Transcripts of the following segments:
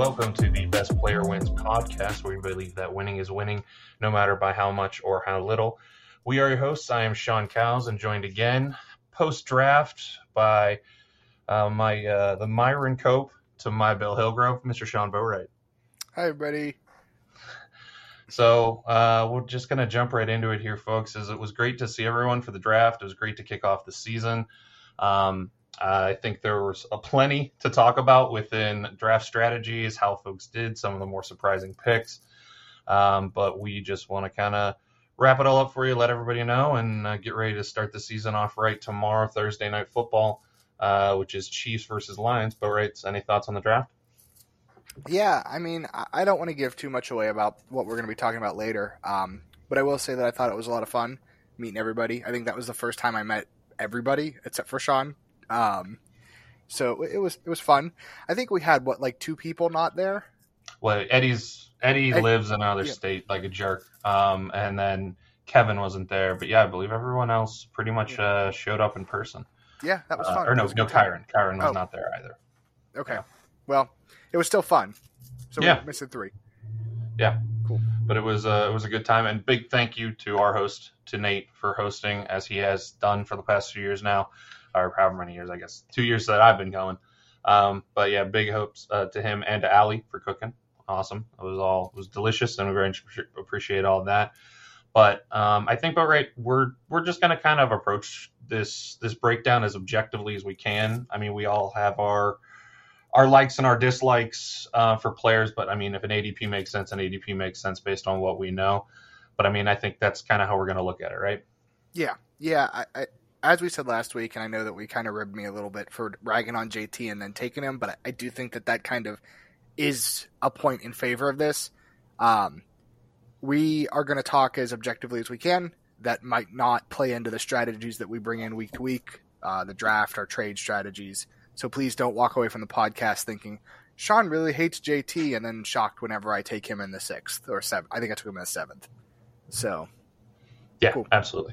welcome to the Best Player Wins podcast, where we believe that winning is winning, no matter by how much or how little. We are your hosts. I am Sean Cowles, and joined again post draft by uh, my uh, the Myron Cope to my Bill Hillgrove, Mr. Sean Boatwright. Hi, everybody. So uh, we're just going to jump right into it here, folks. As it was great to see everyone for the draft. It was great to kick off the season. Um, I think there was a plenty to talk about within draft strategies, how folks did, some of the more surprising picks. Um, but we just want to kind of wrap it all up for you, let everybody know, and uh, get ready to start the season off right tomorrow, Thursday night football, uh, which is Chiefs versus Lions. But right, any thoughts on the draft? Yeah, I mean, I don't want to give too much away about what we're going to be talking about later, um, but I will say that I thought it was a lot of fun meeting everybody. I think that was the first time I met everybody except for Sean. Um, so it was it was fun. I think we had what like two people not there. Well, Eddie's Eddie, Eddie lives in another yeah. state like a jerk, um, and then Kevin wasn't there. But yeah, I believe everyone else pretty much yeah. uh, showed up in person. Yeah, that was uh, fun. or no, no, Kyron. Kyron was oh. not there either. Okay. Yeah. Well, it was still fun. So yeah. we missed three. Yeah. Cool. But it was uh, it was a good time, and big thank you to our host, to Nate, for hosting as he has done for the past few years now, or however many years, I guess, two years that I've been going. Um, but yeah, big hopes uh, to him and to Ali for cooking. Awesome. It was all it was delicious, and we very appreciate all that. But um, I think, but right, we're we're just gonna kind of approach this this breakdown as objectively as we can. I mean, we all have our our likes and our dislikes uh, for players. But I mean, if an ADP makes sense, an ADP makes sense based on what we know. But I mean, I think that's kind of how we're going to look at it, right? Yeah, yeah. I, as we said last week, and I know that we kind of ribbed me a little bit for ragging on JT and then taking him, but I, do think that that kind of is a point in favor of this. Um, we are going to talk as objectively as we can. That might not play into the strategies that we bring in week to week, uh, the draft, our trade strategies. So please don't walk away from the podcast thinking Sean really hates JT and then shocked whenever I take him in the sixth or seventh. I think I took him in the seventh. So, yeah, cool. absolutely.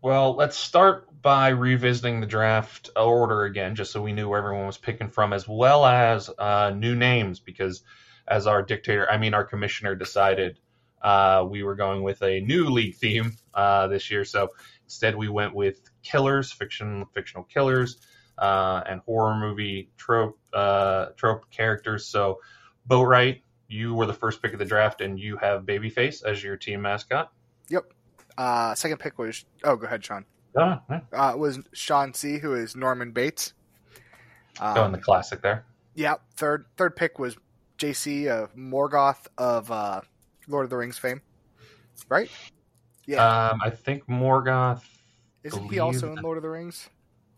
Well, let's start by revisiting the draft order again, just so we knew where everyone was picking from, as well as uh, new names, because as our dictator, I mean our commissioner, decided uh, we were going with a new league theme uh, this year. So instead, we went with killers, fiction, fictional killers uh, and horror movie trope uh, trope characters. So, Boatwright, you were the first pick of the draft, and you have Babyface as your team mascot. Yep. Uh, second pick was oh, go ahead, Sean. Yeah. uh, was Sean C, who is Norman Bates. Um, Going the classic there. Yeah. Third third pick was JC of Morgoth of uh, Lord of the Rings fame, right? Yeah. Um, I think Morgoth. Isn't he also in Lord of the Rings?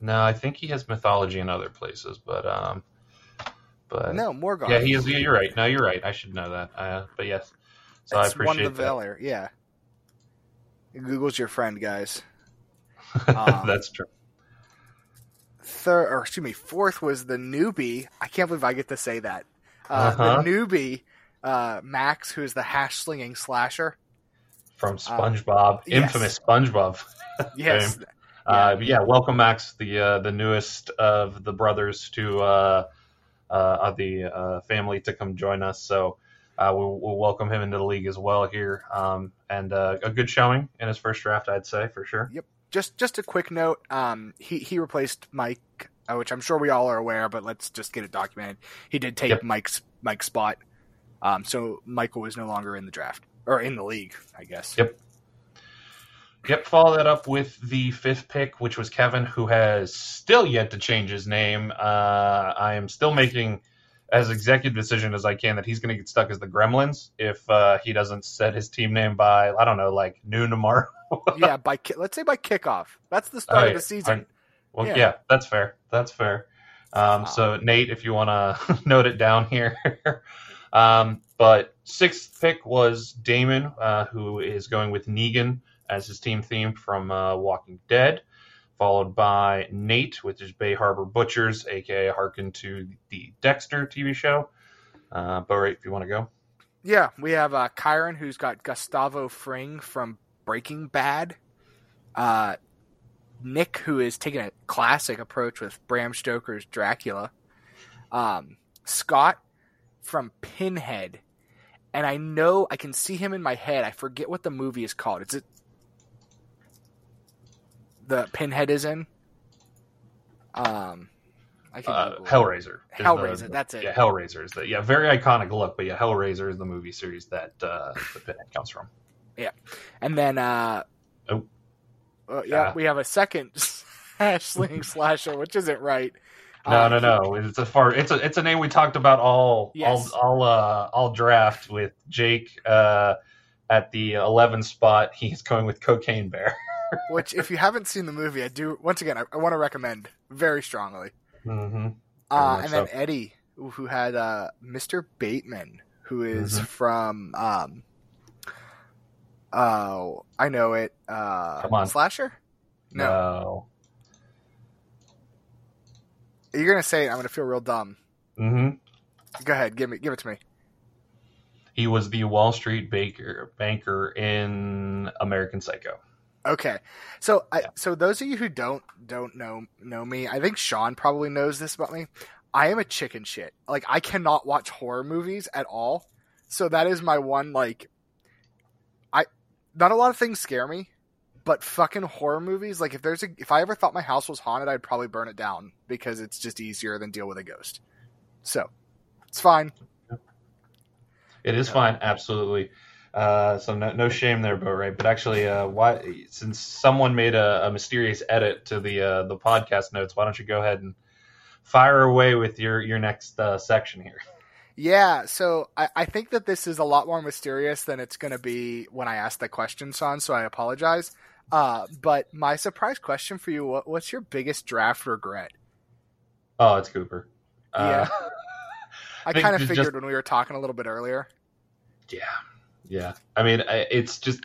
No, I think he has mythology in other places, but um, but no, Morgoth. Yeah, he is. Yeah, you're right. No, you're right. I should know that. Uh, but yes, so it's I appreciate one of the Valar. Yeah, Google's your friend, guys. Um, That's true. Third, or excuse me, fourth was the newbie. I can't believe I get to say that. Uh, uh-huh. The newbie, uh, Max, who is the hash slinging slasher from SpongeBob, infamous yes. SpongeBob. yes, uh, yeah, welcome Max, the uh, the newest of the brothers to uh, uh of the uh, family to come join us. So uh, we'll, we'll, welcome him into the league as well here, um, and a good showing in his first draft, I'd say for sure. Yep. Just just a quick note. Um, he he replaced Mike, which I'm sure we all are aware, but let's just get it documented. He did take yep. Mike's Mike's spot. Um, so Michael is no longer in the draft or in the league, I guess. Yep. Yep, follow that up with the fifth pick, which was Kevin, who has still yet to change his name. Uh, I am still making as executive decision as I can that he's going to get stuck as the Gremlins if uh, he doesn't set his team name by I don't know like noon tomorrow. yeah, by let's say by kickoff. That's the start of the season. Well, yeah. yeah. that's fair. That's fair. Um, So Nate, if you want to note it down here. um, but sixth pick was Damon, uh, who is going with Negan as his team theme from uh, Walking Dead, followed by Nate which is Bay Harbor Butchers, aka Harken to the Dexter TV show. Uh, but right, if you want to go. Yeah, we have uh, Kyron, who's got Gustavo Fring from Breaking Bad. Uh, Nick, who is taking a classic approach with Bram Stoker's Dracula. Um, Scott from Pinhead, and I know I can see him in my head. I forget what the movie is called. Is it the Pinhead is in? Um, I can uh, Hellraiser. Hellraiser, the, that's it. Yeah, Hellraiser is the yeah very iconic look, but yeah, Hellraiser is the movie series that uh, the Pinhead comes from. Yeah, and then uh, oh, uh, yeah, we have a second sling slasher, which isn't right. No, um, no, no. It's a far. It's a it's a name we talked about all yes. all all uh all draft with Jake uh at the 11 spot. He's going with Cocaine Bear. which, if you haven't seen the movie, I do once again I, I want to recommend very strongly. Mm-hmm. Uh, and then so. Eddie, who had uh, Mr. Bateman, who is mm-hmm. from um, oh, I know it. Uh, Come on, slasher. No. no. You're gonna say it. I'm gonna feel real dumb. Mm-hmm. Go ahead. Give me. Give it to me. He was the Wall Street baker, banker in American Psycho. Okay, so I, so those of you who don't don't know know me, I think Sean probably knows this about me. I am a chicken shit. Like I cannot watch horror movies at all. So that is my one like. I not a lot of things scare me, but fucking horror movies. Like if there's a if I ever thought my house was haunted, I'd probably burn it down because it's just easier than deal with a ghost. So it's fine. It is fine, absolutely. Uh, so no, no shame there, but right. But actually, uh, why? Since someone made a, a mysterious edit to the uh, the podcast notes, why don't you go ahead and fire away with your your next uh, section here? Yeah, so I, I think that this is a lot more mysterious than it's going to be when I ask the question, son. So I apologize. Uh, but my surprise question for you: what, What's your biggest draft regret? Oh, it's Cooper. Uh, yeah, I, I kind of figured just... when we were talking a little bit earlier. Yeah, yeah. I mean, it's just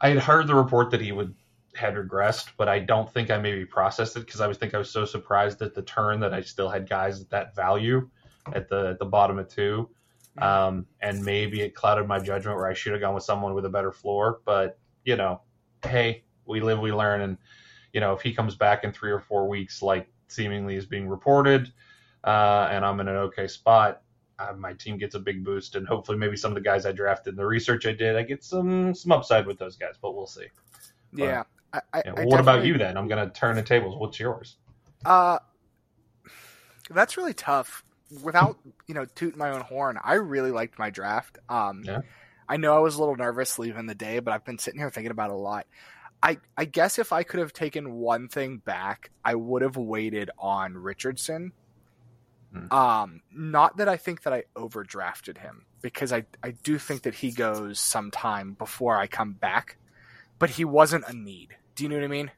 I had heard the report that he would had regressed, but I don't think I maybe processed it because I was think I was so surprised at the turn that I still had guys at that value at the at the bottom of two. Um, and maybe it clouded my judgment where I should have gone with someone with a better floor. But you know, hey, we live, we learn, and you know, if he comes back in three or four weeks, like seemingly is being reported, uh, and I'm in an okay spot, uh, my team gets a big boost, and hopefully maybe some of the guys I drafted, the research I did, I get some some upside with those guys, but we'll see. But, yeah. I, I, yeah what about you then? I'm going to turn the tables. What's yours? Uh, that's really tough. Without you know tooting my own horn, I really liked my draft. Um, yeah. I know I was a little nervous leaving the day, but I've been sitting here thinking about it a lot. I I guess if I could have taken one thing back, I would have waited on Richardson Mm. Um, not that I think that I overdrafted him because I I do think that he goes sometime before I come back, but he wasn't a need. Do you know what I mean?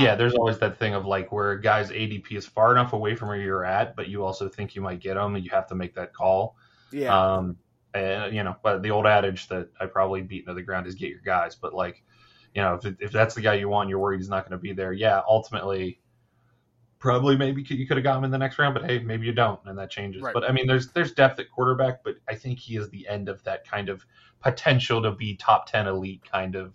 Yeah, um, there's always that thing of like where a guy's ADP is far enough away from where you're at, but you also think you might get him, and you have to make that call. Yeah. Um, and, you know, but the old adage that I probably beat into the ground is get your guys. But like, you know, if, if that's the guy you want, you're worried he's not going to be there. Yeah, ultimately, probably maybe you could have got him in the next round, but hey, maybe you don't, and that changes. Right. But I mean, there's there's depth at quarterback, but I think he is the end of that kind of potential to be top ten elite kind of.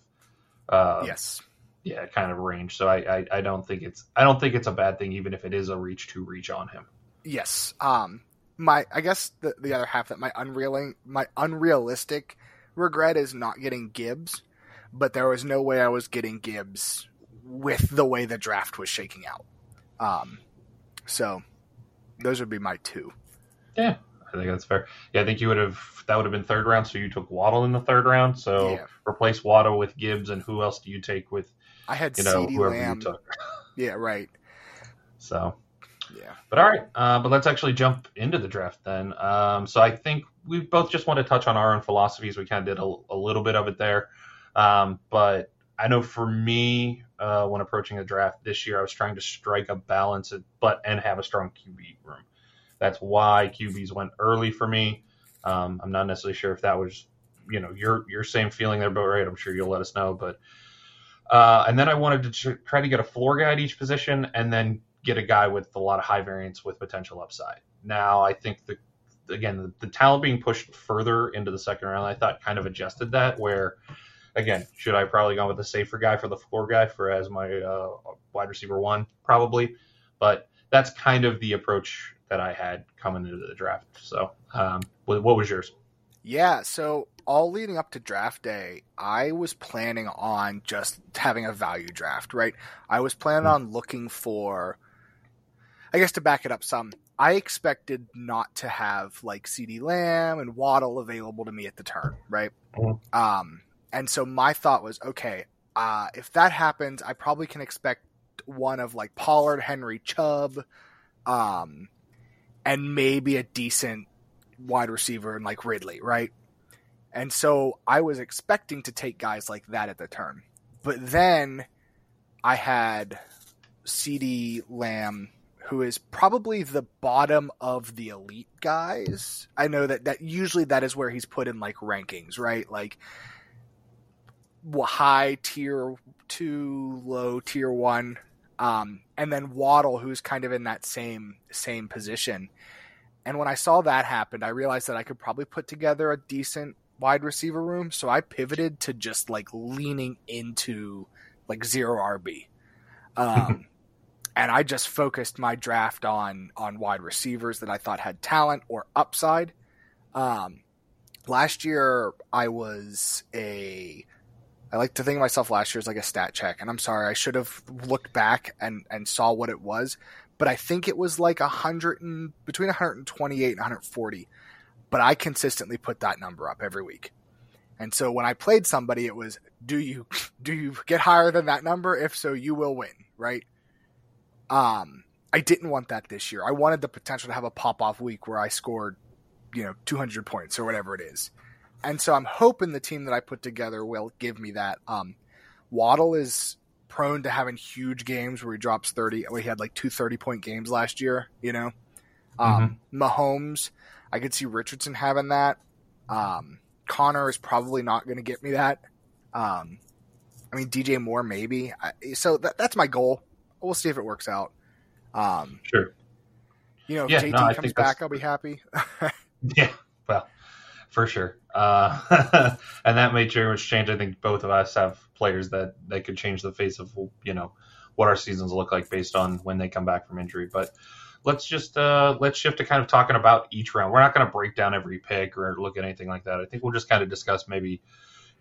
Uh, yes. Yeah, kind of range. So I, I, I don't think it's I don't think it's a bad thing, even if it is a reach to reach on him. Yes. Um. My I guess the the other half that my unrealing my unrealistic regret is not getting Gibbs, but there was no way I was getting Gibbs with the way the draft was shaking out. Um, so those would be my two. Yeah, I think that's fair. Yeah, I think you would have that would have been third round. So you took Waddle in the third round. So yeah. replace Waddle with Gibbs, and who else do you take with? I had you know CeeDee whoever Lamb. you took. yeah, right. So yeah, but all right. Uh, but let's actually jump into the draft then. Um, so I think we both just want to touch on our own philosophies. We kind of did a, a little bit of it there, um, but I know for me, uh, when approaching a draft this year, I was trying to strike a balance, but and have a strong QB room. That's why QBs went early for me. Um, I'm not necessarily sure if that was, you know, your your same feeling there, but right, I'm sure you'll let us know. But uh, and then I wanted to try to get a floor guy at each position, and then get a guy with a lot of high variance with potential upside. Now I think the again the, the talent being pushed further into the second round, I thought kind of adjusted that where again, should I probably gone with the safer guy for the floor guy for as my uh, wide receiver one? Probably, but that's kind of the approach that I had coming into the draft. So, um, what, what was yours? Yeah, so all leading up to draft day, I was planning on just having a value draft, right? I was planning on looking for, I guess to back it up some, I expected not to have like CeeDee Lamb and Waddle available to me at the turn, right? Mm-hmm. Um, and so my thought was, okay, uh, if that happens, I probably can expect one of like Pollard, Henry, Chubb, um, and maybe a decent wide receiver and like Ridley, right? And so I was expecting to take guys like that at the turn. But then I had CeeDee Lamb, who is probably the bottom of the elite guys. I know that, that usually that is where he's put in like rankings, right? Like high tier two, low tier one. Um, and then Waddle, who's kind of in that same same position. And when I saw that happen, I realized that I could probably put together a decent wide receiver room. So I pivoted to just like leaning into like zero RB. Um, and I just focused my draft on on wide receivers that I thought had talent or upside. Um, last year I was a I like to think of myself last year as like a stat check, and I'm sorry I should have looked back and and saw what it was but I think it was like a hundred and between 128 and 140. But I consistently put that number up every week. And so when I played somebody, it was, do you, do you get higher than that number? If so, you will win, right? Um, I didn't want that this year. I wanted the potential to have a pop off week where I scored, you know, 200 points or whatever it is. And so I'm hoping the team that I put together will give me that. Um, Waddle is prone to having huge games where he drops 30. We had like two 30 point games last year, you know? Um, mm-hmm. Mahomes, I could see Richardson having that. Um, Connor is probably not going to get me that. Um, I mean, DJ Moore, maybe. I, so that, that's my goal. We'll see if it works out. Um, sure. You know, if yeah, JT no, comes back, I'll be happy. yeah, well, for sure. Uh, and that made very much change. I think both of us have players that that could change the face of you know what our seasons look like based on when they come back from injury. But let's just uh, let's shift to kind of talking about each round. We're not going to break down every pick or look at anything like that. I think we'll just kind of discuss maybe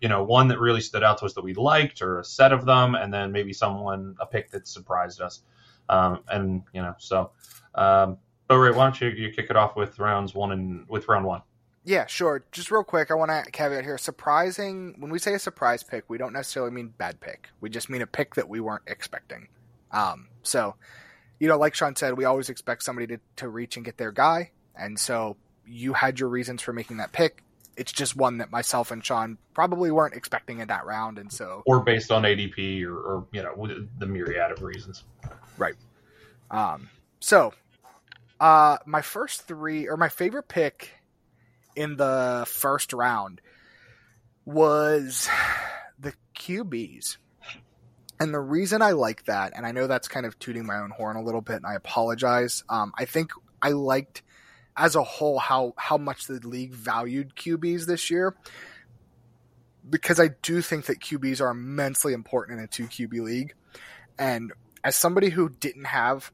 you know one that really stood out to us that we liked or a set of them, and then maybe someone a pick that surprised us. Um, and you know so. Um, but Ray, why don't you, you kick it off with rounds one and with round one? Yeah, sure. Just real quick, I want to caveat here. Surprising, when we say a surprise pick, we don't necessarily mean bad pick. We just mean a pick that we weren't expecting. Um, so, you know, like Sean said, we always expect somebody to, to reach and get their guy. And so you had your reasons for making that pick. It's just one that myself and Sean probably weren't expecting in that round. And so. Or based on ADP or, or you know, the myriad of reasons. Right. Um, so, uh, my first three, or my favorite pick in the first round was the QBs. And the reason I like that, and I know that's kind of tooting my own horn a little bit, and I apologize. Um, I think I liked as a whole how how much the league valued QBs this year, because I do think that QBs are immensely important in a two QB league. And as somebody who didn't have,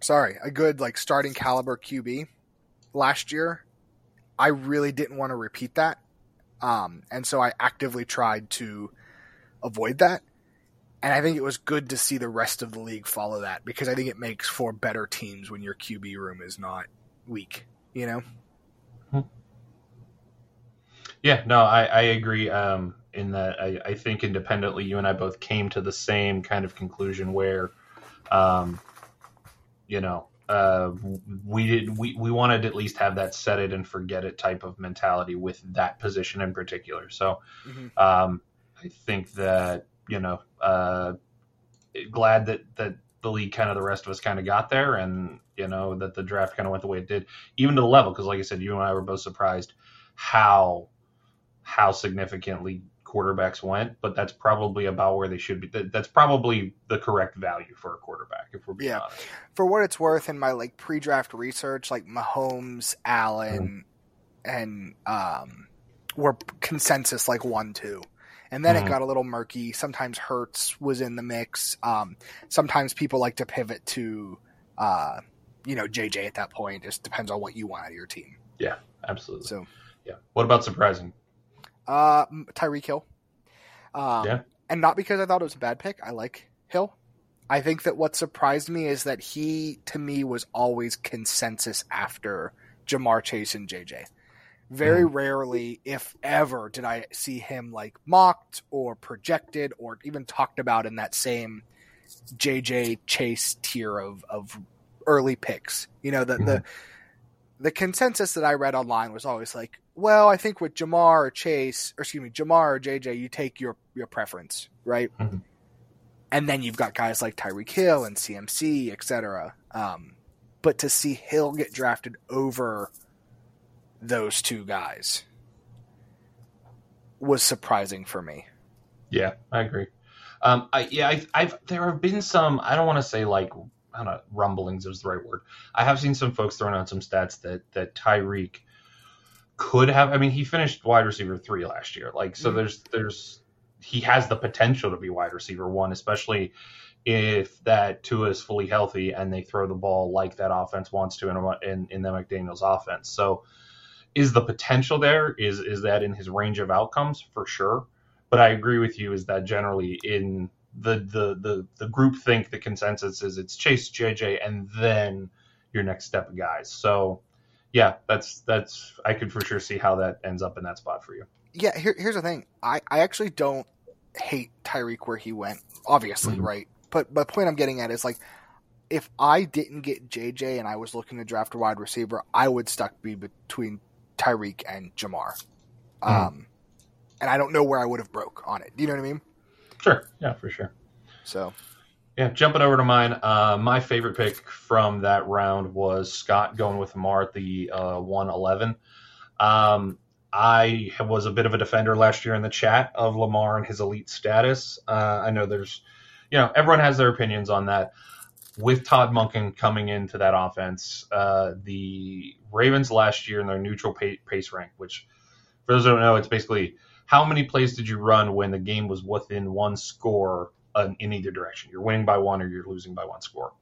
sorry, a good like starting caliber QB, last year, I really didn't want to repeat that. Um, and so I actively tried to avoid that. And I think it was good to see the rest of the league follow that because I think it makes for better teams when your QB room is not weak, you know? Yeah, no, I, I agree. Um, in that I, I think independently, you and I both came to the same kind of conclusion where, um, you know, uh, we did we, we wanted to at least have that set it and forget it type of mentality with that position in particular. So mm-hmm. um, I think that you know uh, glad that that the league kind of the rest of us kind of got there and you know that the draft kind of went the way it did even to the level because like I said you and I were both surprised how how significantly quarterbacks went, but that's probably about where they should be. That's probably the correct value for a quarterback, if we're being yeah. honest. For what it's worth, in my like pre-draft research, like Mahomes, Allen, mm-hmm. and um, were consensus like one, two. And then mm-hmm. it got a little murky. Sometimes Hurts was in the mix. Um, sometimes people like to pivot to uh, you know, JJ at that point. It just depends on what you want out of your team. Yeah, absolutely. So, yeah. What about surprising? Uh, Tyreek Hill. Um, Yeah. And not because I thought it was a bad pick. I like Hill. I think that what surprised me is that he, to me, was always consensus after Ja'Marr Chase and JJ. Very rarely, if ever, did I see him like mocked or projected or even talked about in that same JJ Chase tier of, of early picks. You know, the, the the consensus that I read online was always like, well, I think with Ja'Marr or Chase, or excuse me, Ja'Marr or JJ, you take your your preference, right? Mhm. And then you've got guys like Tyreek Hill and CMC, etc. Um, but to see Hill get drafted over those two guys was surprising for me. Yeah, I agree. Um, I yeah, I, I've there have been some. I don't want to say like I don't know, rumblings is the right word. I have seen some folks throwing out some stats that that Tyreek could have. I mean, he finished wide receiver three last year. Like, so Mhm. there's there's he has the potential to be wide receiver one, especially if that Tua is fully healthy and they throw the ball like that offense wants to in a- in, in the McDaniel's offense. So, is the potential there? Is is that in his range of outcomes for sure? But I agree with you. Is that generally in the the the the group think the consensus is it's Chase JJ and then your next step of guys. So yeah, that's that's I could for sure see how that ends up in that spot for you. Yeah, here, here's the thing. I, I actually don't hate Tyreek where he went, obviously, Mhm. right? But but the point I'm getting at is like if I didn't get JJ and I was looking to draft a wide receiver, I would stuck be between Tyreek and Ja'Marr. Mhm. Um and I don't know where I would have broke on it. Do you know what I mean? Sure, yeah, for sure. So Yeah, jumping over to mine. Uh, my favorite pick from that round was Scott going with Lamar at the uh, 111. Um, I was a bit of a defender last year in the chat of Lamar and his elite status. Uh, I know there's, you know, everyone has their opinions on that. With Todd Monken coming into that offense, uh, the Ravens last year in their neutral pace rank, which for those who don't know, it's basically how many plays did you run when the game was within one score in either direction. You're winning by one or you're losing by one score.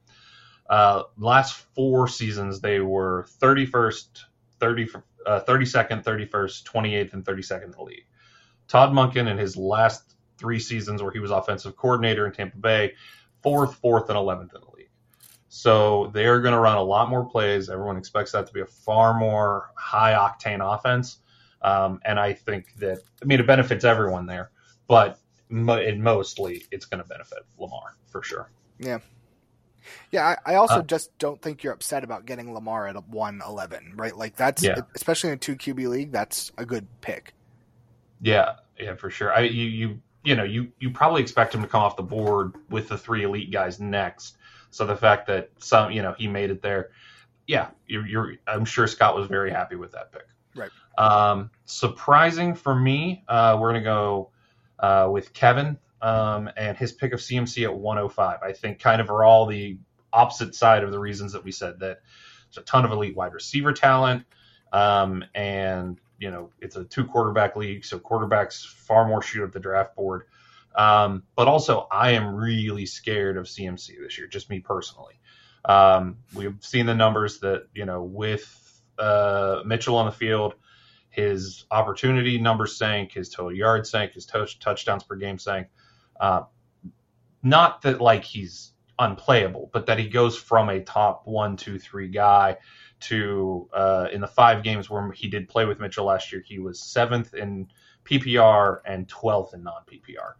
Uh, last four seasons, they were 31st, 30, uh, 32nd, 31st, 28th, and 32nd in the league. Todd Monken in his last three seasons where he was offensive coordinator in Tampa Bay, fourth, fourth, and 11th in the league. So they're going to run a lot more plays. Everyone expects that to be a far more high octane offense. Um, and I think that, I mean, it benefits everyone there, but mo- it mostly it's going to benefit Lamar for sure. yeah, I, I also Uh, just don't think you're upset about getting Lamar at a 111, right? Like that's Yeah. especially in a two QB league, that's a good pick. Yeah, yeah, for sure. I you you you know you you probably expect him to come off the board with the three elite guys next. So the fact that some you know he made it there, yeah, you're, you're I'm sure Scott was very happy with that pick. Right. Um, surprising for me, uh, we're gonna go uh, with Kevin um, and his pick of CMC at 105. I think kind of are all the opposite side of the reasons that we said that it's a ton of elite wide receiver talent, um, and you know it's a two quarterback league, so quarterbacks far more shoot up the draft board. Um, but also, I am really scared of CMC this year, just me personally. Um, we've seen the numbers that you know with uh, Mitchell on the field, his opportunity numbers sank, his total yards sank, his touch, touchdowns per game sank. Uh, not that like he's unplayable, but that he goes from a top one, two, three guy to uh, in the five games where he did play with Mitchell last year, he was seventh in PPR and 12th in non PPR,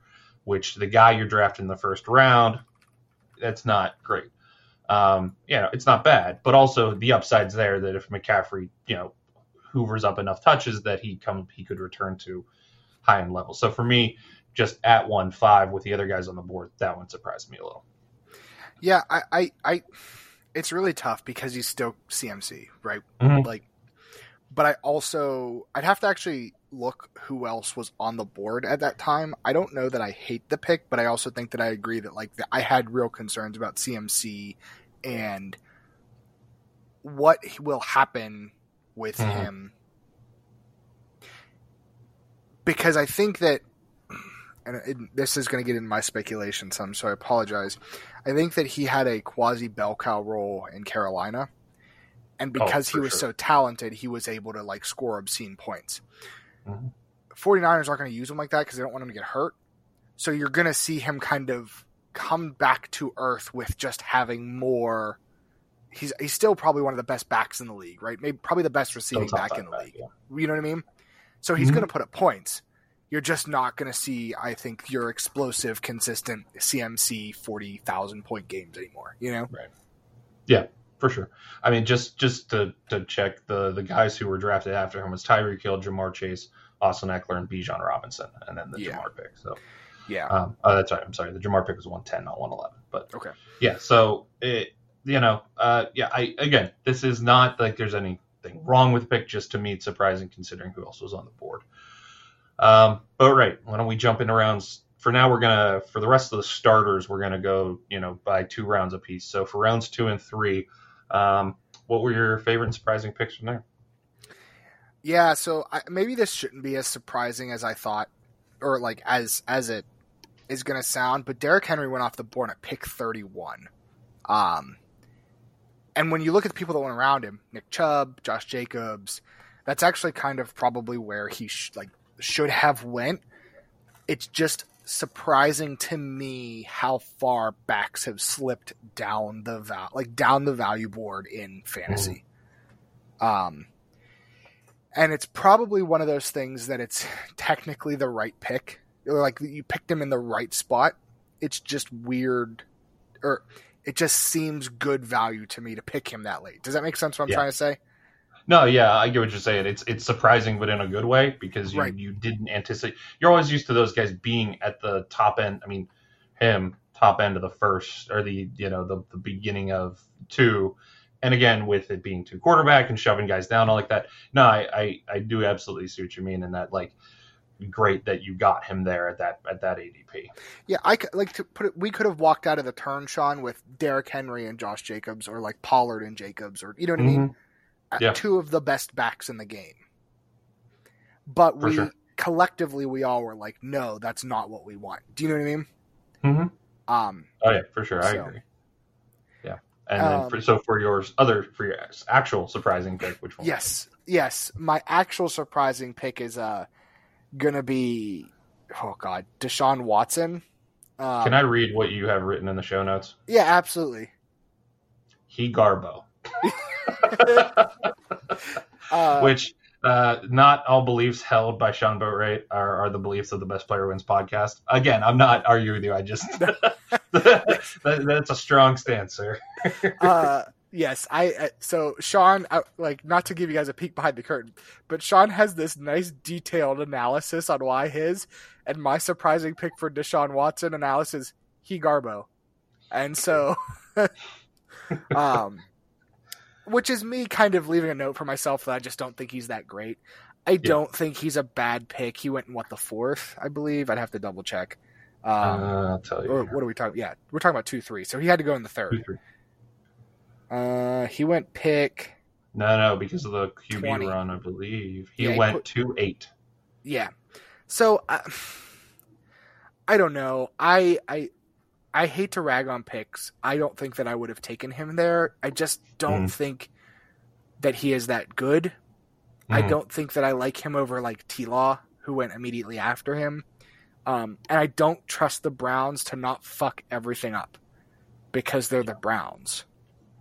which the guy you're drafting in the first round, that's not great. Um, you know, it's not bad, but also the upside's there that if McCaffrey, you know, hoovers up enough touches that he come he could return to high end levels. So for me, just at one five with the other guys on the board, that one surprised me a little. Yeah, I, I, I it's really tough because he's still CMC, right? Mhm. Like, but I also I'd have to actually look who else was on the board at that time. I don't know that I hate the pick, but I also think that I agree that like that I had real concerns about CMC and what will happen with Mhm. him because I think that and it, this is going to get in my speculation some, so I apologize. I think that he had a quasi bell cow role in Carolina, and oh, because oh, he was sure. so talented, he was able to like score obscene points. Mm-hmm. 49ers aren't going to use him like that because they don't want him to get hurt. So you're going to see him kind of come back to earth with just having more. He's he's still probably one of the best backs in the league, right? Maybe probably the best receiving back in the back, league. Yeah. You know what I mean? So he's mm-hmm. going to put up points. You're just not going to see, I think, your explosive, consistent CMC forty thousand point games anymore. You know? Right. Yeah, for sure. I mean, just just to to check the the guys who were drafted after him was Tyreek Hill, Ja'Marr Chase, Austin Ekeler, and Bijan Robinson, and then the yeah. Ja'Marr pick. So yeah. Um, oh, that's right. I'm sorry. The Ja'Marr pick was 110, not 111. But okay. Yeah. So it, you know, uh, yeah. I again, this is not like there's anything wrong with the pick. Just to me, it's surprising considering who else was on the board. Um, but right, why don't we jump into rounds? For now, we're gonna for the rest of the starters, we're gonna go, you know, by two rounds apiece. So for rounds two and three, um, what were your favorite and surprising picks from there? Yeah, so I, maybe this shouldn't be as surprising as I thought, or like as as it is going to sound, but Derrick Henry went off the board at pick 31. Um, and when you look at the people that went around him, Nick Chubb, Josh Jacobs, that's actually kind of probably where he sh- like should have went. It's just surprising to me how far backs have slipped down the val- like down the value board in fantasy. Mm. Um, and it's probably one of those things that it's technically the right pick like you picked him in the right spot. It's just weird, or it just seems good value to me to pick him that late. Does that make sense? What I'm yeah. trying to say? No, yeah, I get what you're saying. It's it's surprising, but in a good way because you right. you didn't anticipate. You're always used to those guys being at the top end. I mean, him top end of the first or the you know the the beginning of two, and again with it being two quarterback and shoving guys down all like that. No, I I, I do absolutely see what you mean in that like great that you got him there at that at that ADP. Yeah, I like to put it. We could have walked out of the turn, Sean, with Derrick Henry and Josh Jacobs, or like Pollard and Jacobs, or you know what mm-hmm. I mean. Mm-hmm. Yeah. Two of the best backs in the game. But For we sure. collectively we all were like, no, that's not what we want. Do you know what I mean? Mm-hmm. Um. Oh yeah, for sure, I so, agree. And um, then for, so for yours, other for your actual surprising pick, which one? Yes, yes, my actual surprising pick is uh gonna be oh god, Deshaun Watson. Um, Can I read what you have written in the show notes? Yeah, absolutely. He Garbo. uh, Which uh, not all beliefs held by Sean Boatwright are, are the beliefs of the Best Player Wins podcast. Again, I'm not arguing with you. I just that, that's a strong stance, sir. uh, Yes, I uh, so Sean, uh, like not to give you guys a peek behind the curtain, but Sean has this nice detailed analysis on why his and my surprising pick for Deshaun Watson analysis he Garbo, and so, um, which is me kind of leaving a note for myself that I just don't think he's that great. I yeah. don't think he's a bad pick. He went in what the fourth, I believe. I'd have to double check. Um, uh, I'll tell you. what are we talking? Yeah, we're talking about two three. So he had to go in the third. Two, uh, he went pick. No, no, because of the QB 20. run, I believe he yeah, went he to eight. Yeah. So uh, I don't know. I I I hate to rag on picks. I don't think that I would have taken him there. I just don't mm. think that he is that good. Mm. I don't think that I like him over like T Law, who went immediately after him. Um, and I don't trust the Browns to not fuck everything up because they're the Browns.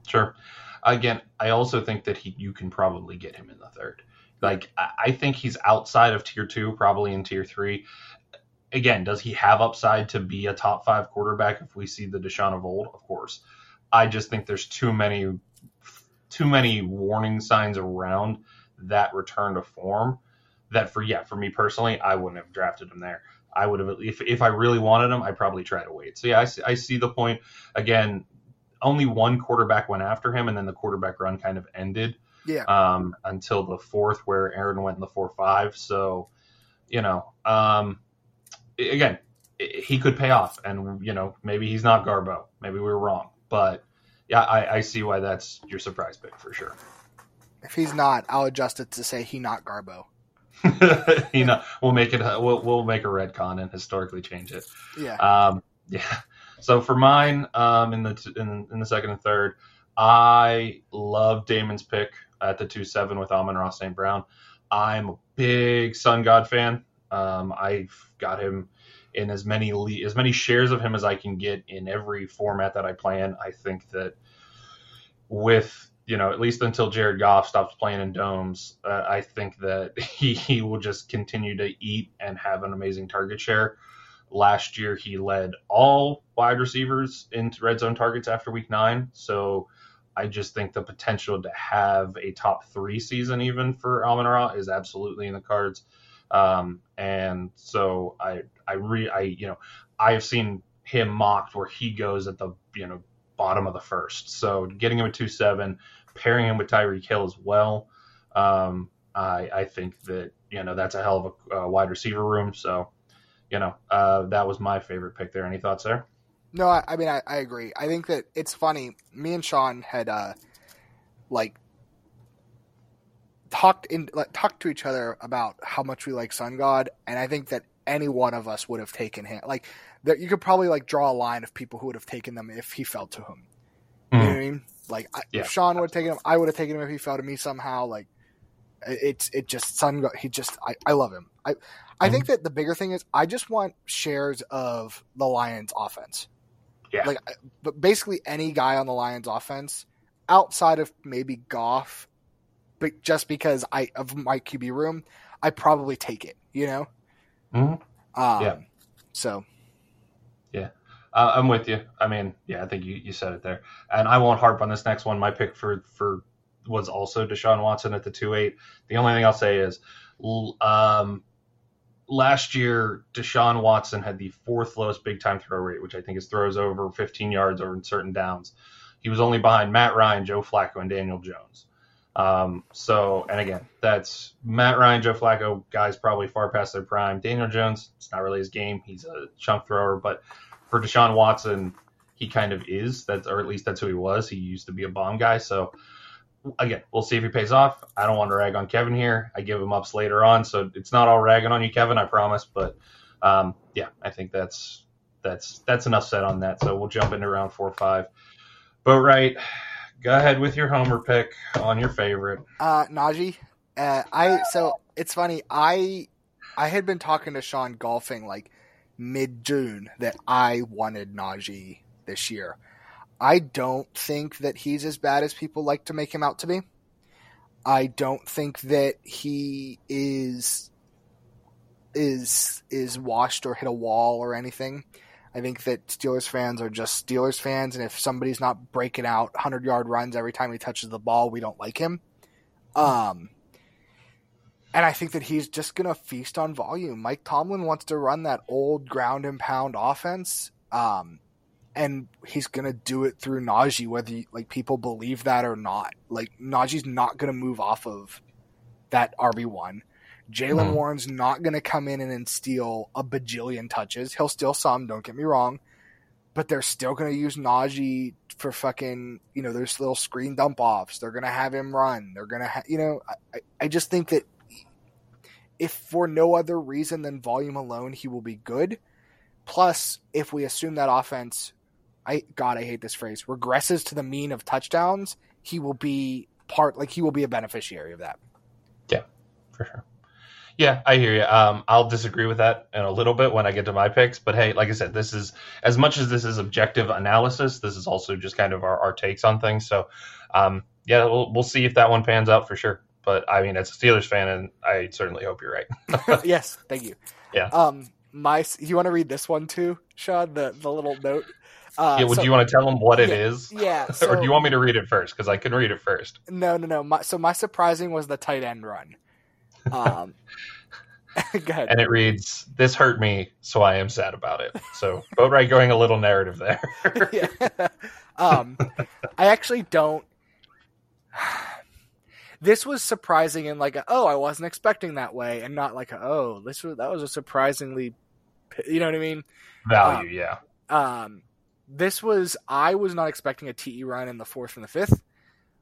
Sure. Again, I also think that he you can probably get him in the third. Like I think he's outside of tier two, probably in tier three. Again, does he have upside to be a top five quarterback if we see the Deshaun of old? Of course. I just think there's too many too many warning signs around that return to form that for yeah, for me personally, I wouldn't have drafted him there. I would have if if I really wanted him, I'd probably try to wait. So yeah, I see, I see the point. Again, only one quarterback went after him, and then the quarterback run kind of ended. Yeah. Um, until the fourth, where Aaron went in the four five. So, you know, um, again, he could pay off, and you know, maybe he's not Garbo. Maybe we were wrong, but yeah, I, I see why that's your surprise pick for sure. If he's not, I'll adjust it to say he not Garbo. you know, we'll make it. We'll we'll make a retcon and historically change it. Yeah. Um, yeah. So for mine, um, in the in, in the second and third, I love Damon's pick at the two seven with Amon-Ra St. Brown. I'm a big Sun God fan. Um, I've got him in as many le- as many shares of him as I can get in every format that I play in. I think that with you know at least until Jared Goff stops playing in domes, uh, I think that he, he will just continue to eat and have an amazing target share. Last year he led all wide receivers into red zone targets after week nine, so I just think the potential to have a top three season even for Amon-Ra is absolutely in the cards. Um, and so I, I re, I, you know, I have seen him mocked where he goes at the, you know, bottom of the first. So getting him at two seven, pairing him with Tyreek Hill as well. Um, I, I think that you know that's a hell of a uh, wide receiver room. So, you know, uh, that was my favorite pick there. Any thoughts there? No, I, I mean I, I, agree. I think that it's funny. Me and Sean had uh, like talked in like, talked to each other about how much we like Sun God, and I think that any one of us would have taken him. Like that, you could probably like draw a line of people who would have taken them if he fell to him. Mm. You know what I mean? Like I, yeah. if Sean would have taken him, I would have taken him if he fell to me somehow. Like it's it just Sun God. He just I, I love him. I I mm. think that the bigger thing is I just want shares of the Lions offense. Yeah. Like but basically any guy on the Lions offense outside of maybe Goff but just because I of my QB room, I probably take it. You know. Mm-hmm. Um, yeah. So. Yeah, uh, I'm with you. I mean, yeah, I think you, you said it there, and I won't harp on this next one. My pick for for was also Deshaun Watson at the two eight. The only thing I'll say is, um, last year Deshaun Watson had the fourth lowest big time throw rate, which I think is throws over 15 yards or in certain downs. He was only behind Matt Ryan, Joe Flacco, and Daniel Jones. Um, so, and again, that's Matt Ryan, Joe Flacco, guys probably far past their prime. Daniel Jones, it's not really his game. He's a chunk thrower, but for Deshaun Watson, he kind of is. That's or at least that's who he was. He used to be a bomb guy. So again, we'll see if he pays off. I don't want to rag on Kevin here. I give him ups later on, so it's not all ragging on you, Kevin. I promise. But um, yeah, I think that's that's that's enough said on that. So we'll jump into round four or five. But right go ahead with your homer pick on your favorite. Uh, Najee. Uh, I so it's funny. I I had been talking to Sean golfing like mid June that I wanted Najee this year. I don't think that he's as bad as people like to make him out to be. I don't think that he is is is washed or hit a wall or anything. I think that Steelers fans are just Steelers fans, and if somebody's not breaking out 100 yard runs every time he touches the ball, we don't like him. Um, and I think that he's just going to feast on volume. Mike Tomlin wants to run that old ground and pound offense, um, and he's going to do it through Najee, whether you, like people believe that or not. Like Najee's not going to move off of that RB one. Jaylen mm. Warren's not going to come in and steal a bajillion touches. He'll steal some, don't get me wrong, but they're still going to use Najee for fucking, you know, there's little screen dump offs. They're going to have him run. They're going to, ha- you know, I, I just think that if for no other reason than volume alone, he will be good. Plus, if we assume that offense, I God, I hate this phrase, regresses to the mean of touchdowns, he will be part, like he will be a beneficiary of that. Yeah, for sure. Yeah, I hear you. Um, I'll disagree with that in a little bit when I get to my picks. But hey, like I said, this is as much as this is objective analysis. This is also just kind of our, our takes on things. So, um, yeah, we'll we'll see if that one pans out for sure. But I mean, as a Steelers fan, and I certainly hope you're right. yes, thank you. Yeah. Um, my, you want to read this one too, Sean? The the little note. Uh, yeah, would so, you want to tell them what yeah, it is? Yeah. So, or do you want me to read it first? Because I can read it first. No, no, no. My, so my surprising was the tight end run. Um, and it reads, "This hurt me, so I am sad about it." So, Boatwright going a little narrative there. yeah. Um, I actually don't. This was surprising and like, a, oh, I wasn't expecting that way, and not like, a, oh, this was that was a surprisingly, you know what I mean? Value, um, yeah. Um, this was I was not expecting a TE run in the fourth and the fifth.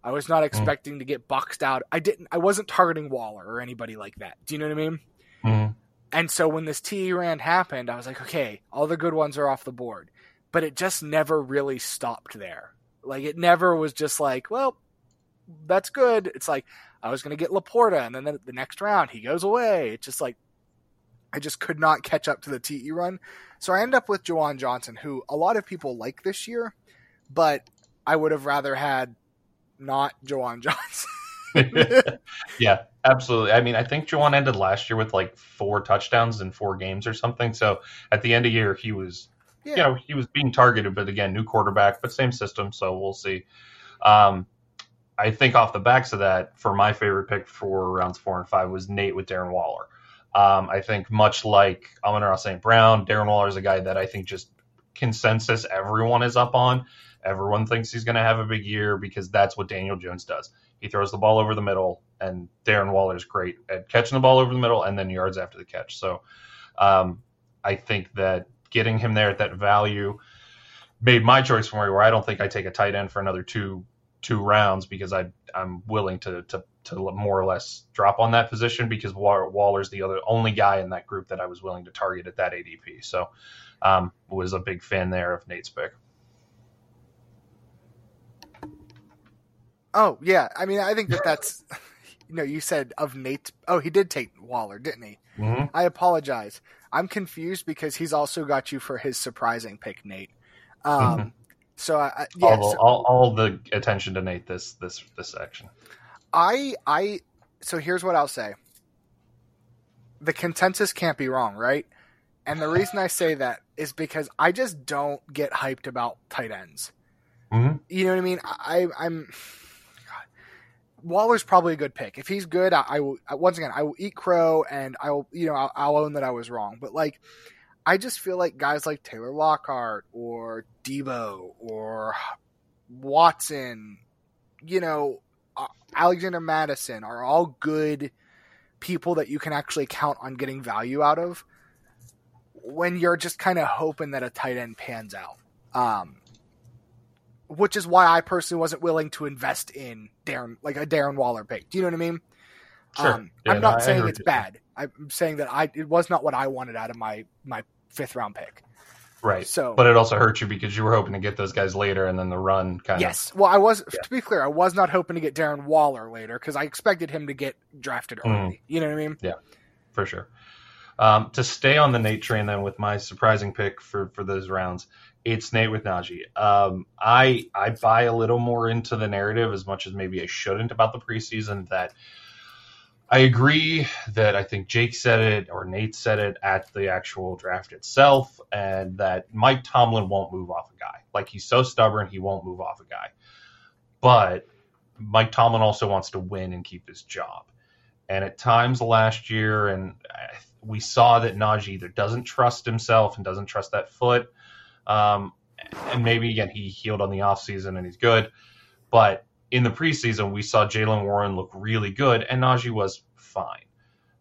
I was not hmm. expecting mm. to get boxed out. I didn't. I wasn't targeting Waller or anybody like that. Do you know what I mean? Mm. And so when this TE rand happened, I was like, okay, all the good ones are off the board. But it just never really stopped there. Like it never was just like, well, that's good. It's like I was going to get LaPorta, and then the, the next round he goes away. It's just like I just could not catch up to the TE run. So I end up with Juwan Johnson, who a lot of people like this year, but I would have rather had not Juwan Johnson. yeah, absolutely. I mean, I think Juwan ended last year with like four touchdowns in four games or something. So at the end of the year, he was, yeah. you know, he was being targeted, but again, new quarterback, but same system. So we'll see. Um, I think off the backs of that, for my favorite pick for rounds four and five was Nate with Darren Waller. Um, I think much like Amon-Ra St. Brown, Darren Waller is a guy that I think just consensus everyone is up on. Everyone thinks he's going to have a big year because that's what Daniel Jones does. He throws the ball over the middle, and Darren Waller is great at catching the ball over the middle and then yards after the catch. So um, I think that getting him there at that value made my choice for me where I don't think I take a tight end for another two two rounds because I I'm willing to to to more or less drop on that position because Waller's the other only guy in that group that I was willing to target at that ADP. So um, was a big fan there of Nate's pick. Oh yeah, I mean I think that that's you know you said of Nate. Oh, he did take Waller, didn't he? Mm-hmm. I apologize. I'm confused because he's also got you for his surprising pick, Nate. Um, mm-hmm. So I, yeah, all, so, all, all the attention to Nate this this this section. I I so here's what I'll say. The consensus can't be wrong, right? And the reason I say that is because I just don't get hyped about tight ends. Mm-hmm. You know what I mean? I I'm God. Waller's probably a good pick. If he's good, I, I will once again I will eat crow and I will you know I'll, I'll own that I was wrong. But like I just feel like guys like Tyler Lockett or Debo or Watson, you know, uh, Alexander Mattison are all good people that you can actually count on getting value out of when you're just kind of hoping that a tight end pans out. Um, which is why I personally wasn't willing to invest in Darren, like a Darren Waller pick. Do you know what I mean? Sure. Um, yeah, I'm not no, saying it's bad. I'm saying that I it was not what I wanted out of my my fifth round pick. Right. So, but it also hurt you because you were hoping to get those guys later, and then the run kind yes. of. Yes. Well, I was yeah. to be clear, I was not hoping to get Darren Waller later because I expected him to get drafted early. Mm. You know what I mean? Yeah, for sure. Um, to stay on the Nate train, then with my surprising pick for for those rounds, it's Nate with Najee. Um, I I buy a little more into the narrative as much as maybe I shouldn't about the preseason that I agree that I think Jake said it or Nate said it at the actual draft itself, and that Mike Tomlin won't move off a guy. Like he's so stubborn, he won't move off a guy. But Mike Tomlin also wants to win and keep his job. And at times last year, and we saw that Najee either doesn't trust himself and doesn't trust that foot. Um, and maybe again he healed on the offseason and he's good. But in the preseason, we saw Jaylen Warren look really good, and Najee was fine.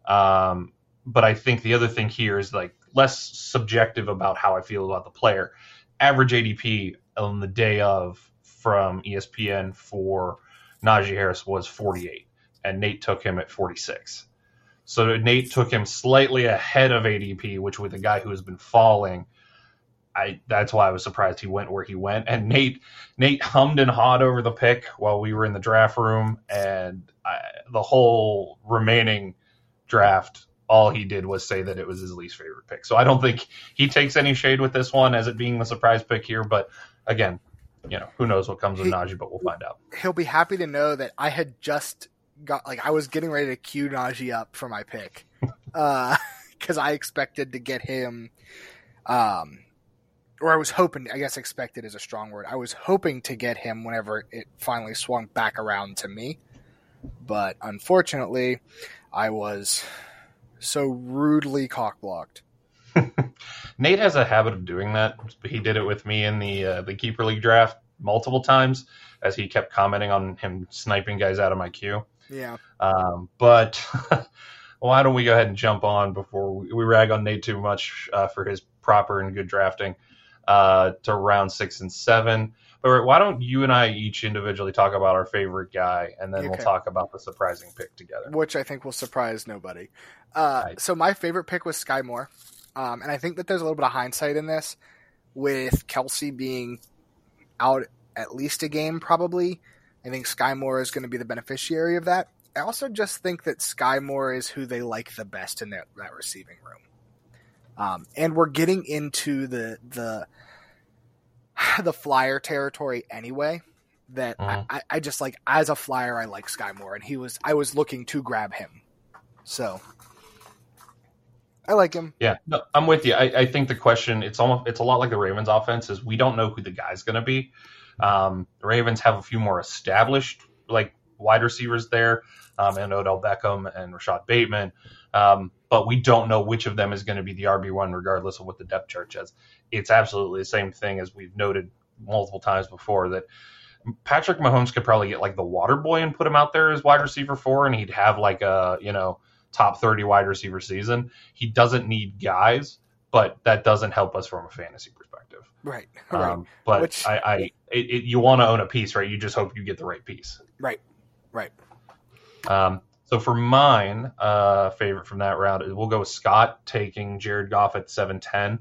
Um, but I think the other thing here is like less subjective about how I feel about the player. Average ADP on the day of from ESPN for Najee Harris was 48, and Nate took him at 46. So Nate took him slightly ahead of ADP, which with a guy who has been falling – I that's why I was surprised he went where he went. And Nate Nate hummed and hawed over the pick while we were in the draft room, and I, the whole remaining draft, all he did was say that it was his least favorite pick. So I don't think he takes any shade with this one as it being the surprise pick here. But again, you know, who knows what comes with Najee, but we'll find out. He'll be happy to know that I had just got like I was getting ready to cue Najee up for my pick because uh, I expected to get him. Um, or I was hoping, I guess expected is a strong word. I was hoping to get him whenever it finally swung back around to me. But unfortunately, I was so rudely cockblocked. Nate has a habit of doing that. He did it with me in the uh, the keeper league draft multiple times, as he kept commenting on him sniping guys out of my queue. Yeah. Um, but why don't we go ahead and jump on before we, we rag on Nate too much uh, for his proper and good drafting? uh, to round six and seven. But why don't you and I each individually talk about our favorite guy, and then okay. we'll talk about the surprising pick together, which I think will surprise nobody. Uh, right. So my favorite pick was Skyy Moore, um, and I think that there's a little bit of hindsight in this, with Kelce being out at least a game probably. I think Skyy Moore is going to be the beneficiary of that. I also just think that Skyy Moore is who they like the best in that, that receiving room. Um, and we're getting into the the the flyer territory anyway. That mm-hmm. I, I just like as a flyer, I like Skyy Moore, and he was I was looking to grab him, so I like him. Yeah, no, I'm with you. I, I, think the question it's almost it's a lot like the Ravens offense is we don't know who the guy's going to be. Um, the Ravens have a few more established like wide receivers there, um, and Odell Beckham and Rashod Bateman. Um, but we don't know which of them is going to be the RB one, regardless of what the depth chart says. It's absolutely the same thing as we've noted multiple times before that Patrick Mahomes could probably get like the water boy and put him out there as wide receiver four, and he'd have like a you know top thirty wide receiver season. He doesn't need guys, but that doesn't help us from a fantasy perspective. Right. right. Um, but Which, I, I it, it, you want to own a piece, right? You just hope you get the right piece. Right. Right. Um, so for mine, uh, favorite from that round, we'll go with Scott taking Jared Goff at seven ten.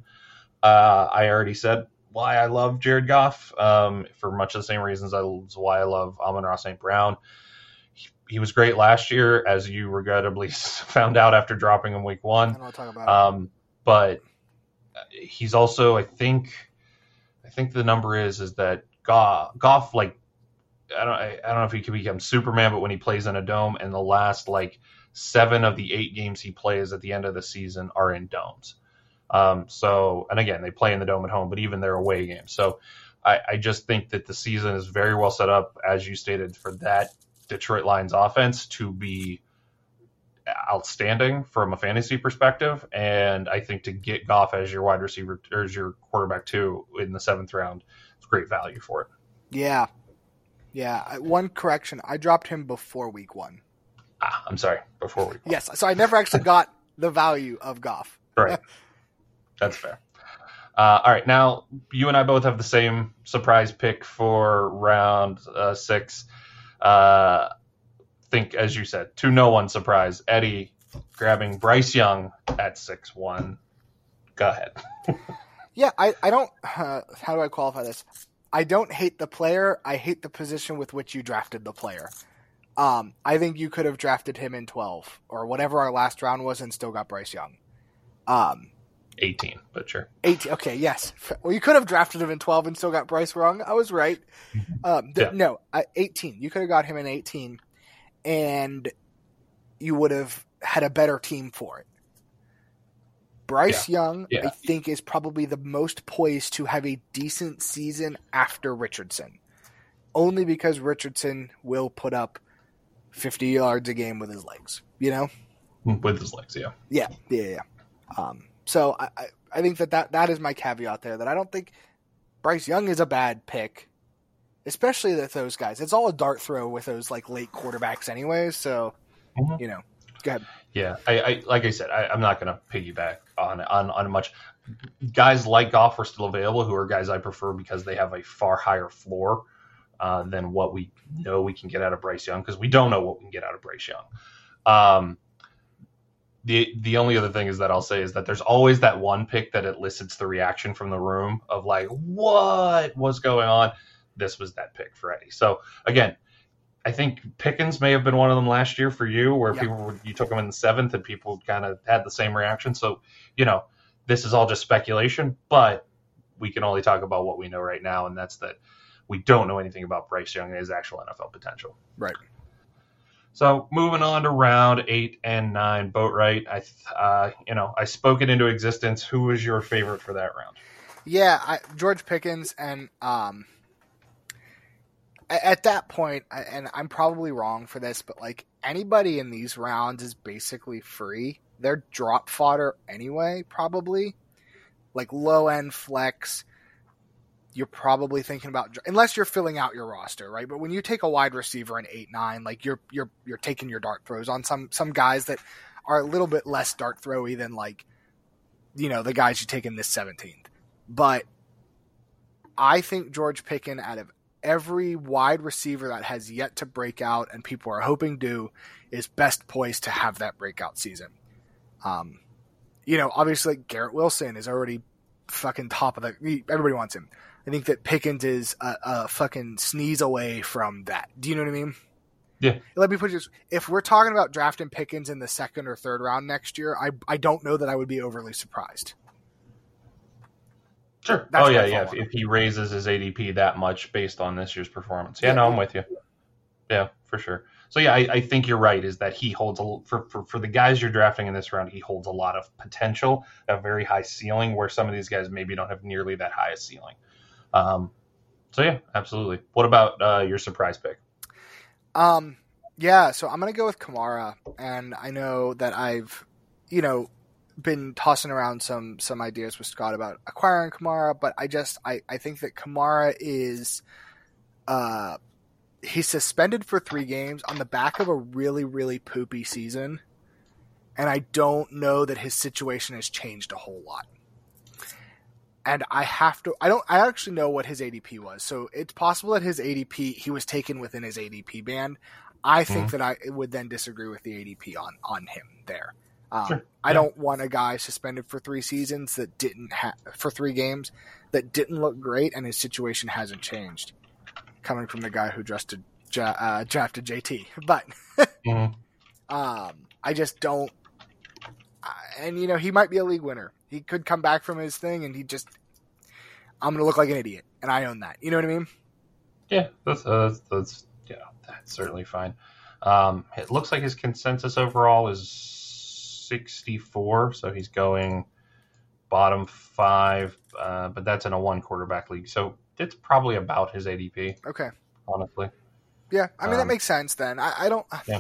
Uh, I already said why I love Jared Goff um, for much of the same reasons as why I love Amon-Ra St. Brown. He, he, was great last year, as you regrettably found out after dropping him week one. Um, but he's also, I think, I think the number is is that Goff, Goff like I don't I, I don't know if he can become Superman, but when he plays in a dome, and the last like seven of the eight games he plays at the end of the season are in domes. Um, so, and again, they play in the dome at home, but even their away games. So, I, I just think that the season is very well set up, as you stated, for that Detroit Lions offense to be outstanding from a fantasy perspective. And I think to get Goff as your wide receiver or as your quarterback too in the seventh round, it's great value for it. Yeah, yeah, one correction. I dropped him before week one. Ah, I'm sorry, before week one. Yes, so I never actually got the value of Goff. Right. That's fair. Uh, all right, now you and I both have the same surprise pick for round uh, six. Uh, think, as you said, to no one's surprise, Eddie grabbing Bryce Young at six one. Go ahead. yeah, I, I don't. Uh, how do I qualify this? I don't hate the player. I hate the position with which you drafted the player. Um, I think you could have drafted him in 12 or whatever our last round was and still got Bryce Young. Um, 18, but sure. 18. Okay, yes. Well, you could have drafted him in 12 and still got Bryce wrong. I was right. Um, th- yeah. No, uh, 18. You could have got him in 18 and you would have had a better team for it. Bryce yeah. Young, yeah. I think, is probably the most poised to have a decent season after Richardson. Only because Richardson will put up 50 yards a game with his legs, you know? With his legs, yeah. Yeah, yeah, yeah. Um, so I, I, I think that, that that is my caveat there, that I don't think Bryce Young is a bad pick, especially with those guys. It's all a dart throw with those like late quarterbacks anyway, so, mm-hmm. you know. Go ahead. Yeah, I, I like I said, I, am not going to piggyback on on on much. Guys like Goff are still available, who are guys I prefer because they have a far higher floor uh, than what we know we can get out of Bryce Young because we don't know what we can get out of Bryce Young. Um, the the only other thing is that I'll say is that there's always that one pick that elicits the reaction from the room of like, what was going on? This was that pick for Eddie. So again, I think Pickens may have been one of them last year for you, where people you took him in the seventh and people kind of had the same reaction. So, you know, this is all just speculation, but we can only talk about what we know right now, and that's that we don't know anything about Bryce Young and his actual NFL potential. Right. So moving on to round eight and nine, Boatwright. I, uh, you know, I spoke it into existence. Who was your favorite for that round? Yeah, I, George Pickens, and um, at that point, and I'm probably wrong for this, but like anybody in these rounds is basically free. They're drop fodder anyway, probably. Like low end flex, you're probably thinking about unless you're filling out your roster, right? But when you take a wide receiver in eight nine, like you're you're you're taking your dart throws on some some guys that are a little bit less dart throwy than like you know the guys you take in this seventeenth. But I think George Pickens, out of every wide receiver that has yet to break out and people are hoping do, is best poised to have that breakout season. Um, you know, obviously Garrett Wilson is already fucking top of the. Everybody wants him. I think that Pickens is a, a fucking sneeze away from that. Do you know what I mean? Yeah. Let me put this: if we're talking about drafting Pickens in the second or third round next year, I I don't know that I would be overly surprised. Sure. That's oh yeah, yeah. If, if, he raises his ADP that much based on this year's performance, yeah, yeah. no, I'm with you. Yeah, for sure. So yeah, I, I, think you're right. Is that he holds a for, for for the guys you're drafting in this round, he holds a lot of potential, a very high ceiling, where some of these guys maybe don't have nearly that high a ceiling. Um, so yeah, absolutely. What about uh, your surprise pick? Um, yeah, so I'm gonna go with Kamara, and I know that I've, you know, been tossing around some some ideas with Scott about acquiring Kamara, but I just I I think that Kamara is, uh, he's suspended for three games on the back of a really really poopy season, and I don't know that his situation has changed a whole lot and I have to. I don't. I actually know what his ADP was, so it's possible that his ADP he was taken within his ADP band. I think mm-hmm. that I would then disagree with the ADP on on him there. Um, sure. I don't want a guy suspended for three seasons that didn't have for three games that didn't look great, and his situation hasn't changed. Coming from the guy who drafted uh, drafted JT, but mm-hmm. um, I just don't. And you know he might be a league winner. He could come back from his thing and he just, I'm going to look like an idiot. And I own that. You know what I mean? Yeah, that's, uh, that's, that's yeah, that's certainly fine. Um, it looks like his consensus overall is 64. So he's going bottom five, uh, but that's in a one quarterback league. So it's probably about his ADP. Okay. Honestly. Yeah. I mean, um, that makes sense then. I, I don't. Yeah.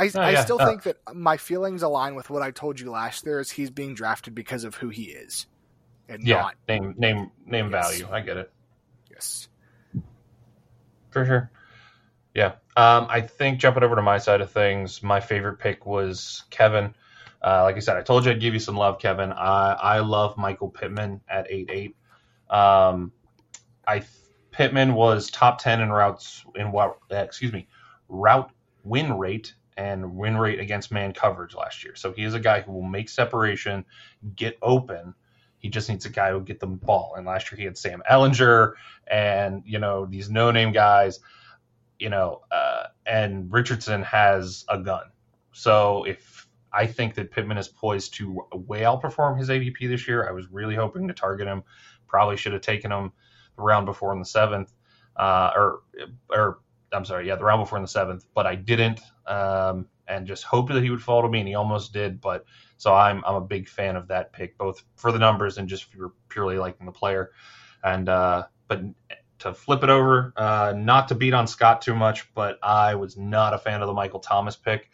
I, oh, I yeah. still uh, think that my feelings align with what I told you last year. Is he's being drafted because of who he is, and yeah, not name name name yes. value. I get it. Yes, for sure. Yeah, um, I think jumping over to my side of things, my favorite pick was Kevin. Uh, like I said, I told you I'd give you some love, Kevin. I I love Michael Pittman at eight eight. Um, I Pittman was top ten in routes in what? Excuse me, route win rate and win rate against man coverage last year. So he is a guy who will make separation, get open. He just needs a guy who will get the ball. And last year he had Sam Ehlinger and you know these no name guys, you know, uh, and Richardson has a gun. So if I think that Pittman is poised to way outperform his ADP this year, I was really hoping to target him. Probably should have taken him the round before in the seventh, uh, or or I'm sorry, yeah, the round before in the seventh, but I didn't, um, and just hoped that he would fall to me, and he almost did. But so I'm I'm a big fan of that pick, both for the numbers and just for purely liking the player. And uh, but to flip it over, uh, not to beat on Scott too much, but I was not a fan of the Michael Thomas pick.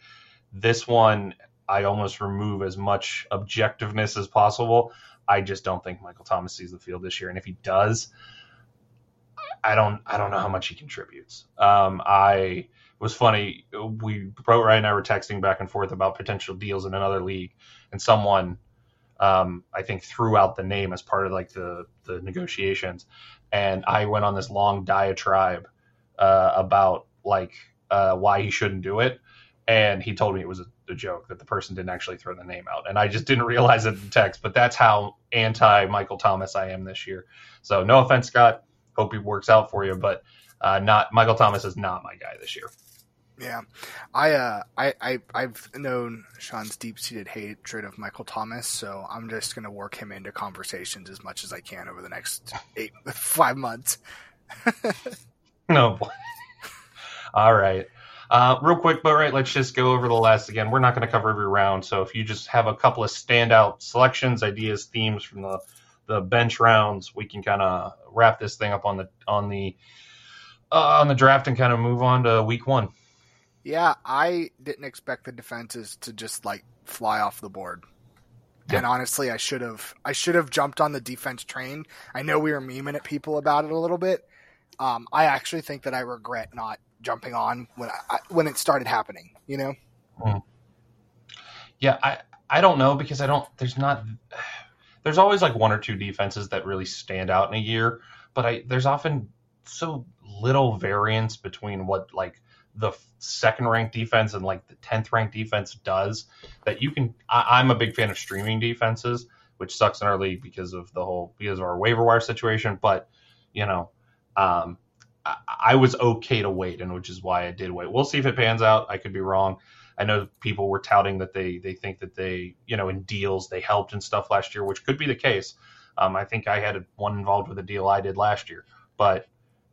This one, I almost remove as much objectiveness as possible. I just don't think Michael Thomas sees the field this year, and if he does, I don't I don't know how much he contributes. Um, I was funny. We Bro Ryan and I were texting back and forth about potential deals in another league, and someone um, I think threw out the name as part of like the the negotiations, and I went on this long diatribe uh, about like uh, why he shouldn't do it, and he told me it was a, a, joke that the person didn't actually throw the name out, and I just didn't realize it in text. But that's how anti Michael Thomas I am this year. So no offense, Scott hope he works out for you. But uh, not Michael Thomas is not my guy this year. Yeah, I uh, I, I I've known Sean's deep seated hatred of Michael Thomas, so I'm just gonna work him into conversations as much as I can over the next eight five months. no, all right. Uh, real quick, but right, let's just go over the last again. We're not going to cover every round, so if you just have a couple of standout selections, ideas, themes from the the bench rounds, we can kind of wrap this thing up on the on the uh, on the draft and kind of move on to week one. Yeah, I didn't expect the defenses to just like fly off the board. And honestly, I should have I should have jumped on the defense train. I know we were memeing at people about it a little bit. Um, I actually think that I regret not jumping on when I, when it started happening. You know. Mm. Yeah, I I don't know because I don't. There's not there's always like one or two defenses that really stand out in a year, but I there's often so little variance between what like the second ranked defense and like the 10th ranked defense does that you can I, am a big fan of streaming defenses which sucks in our league because of the whole because of our waiver wire situation but you know um, I, I was okay to wait and which is why i did wait. We'll see if it pans out. I could be wrong. I know people were touting that they they think that they you know in deals they helped and stuff last year which could be the case. Um, i think i had one involved with a deal i did last year but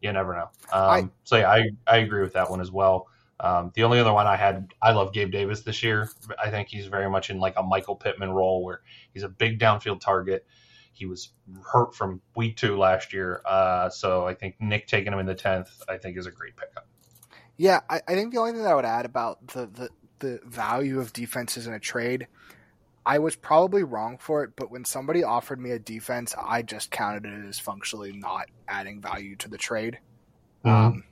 you never know. Um, I, so yeah, I, I agree with that one as well. Um, the only other one I had, I love Gabe Davis this year. I think he's very much in like a Michael Pittman role where he's a big downfield target. He was hurt from week two last year. Uh, so I think Nick taking him in the 10th, I think is a great pickup. Yeah, I, I think the only thing that I would add about the, the, the value of defenses in a trade I was probably wrong for it, but when somebody offered me a defense, I just counted it as functionally not adding value to the trade. Mm-hmm. Um,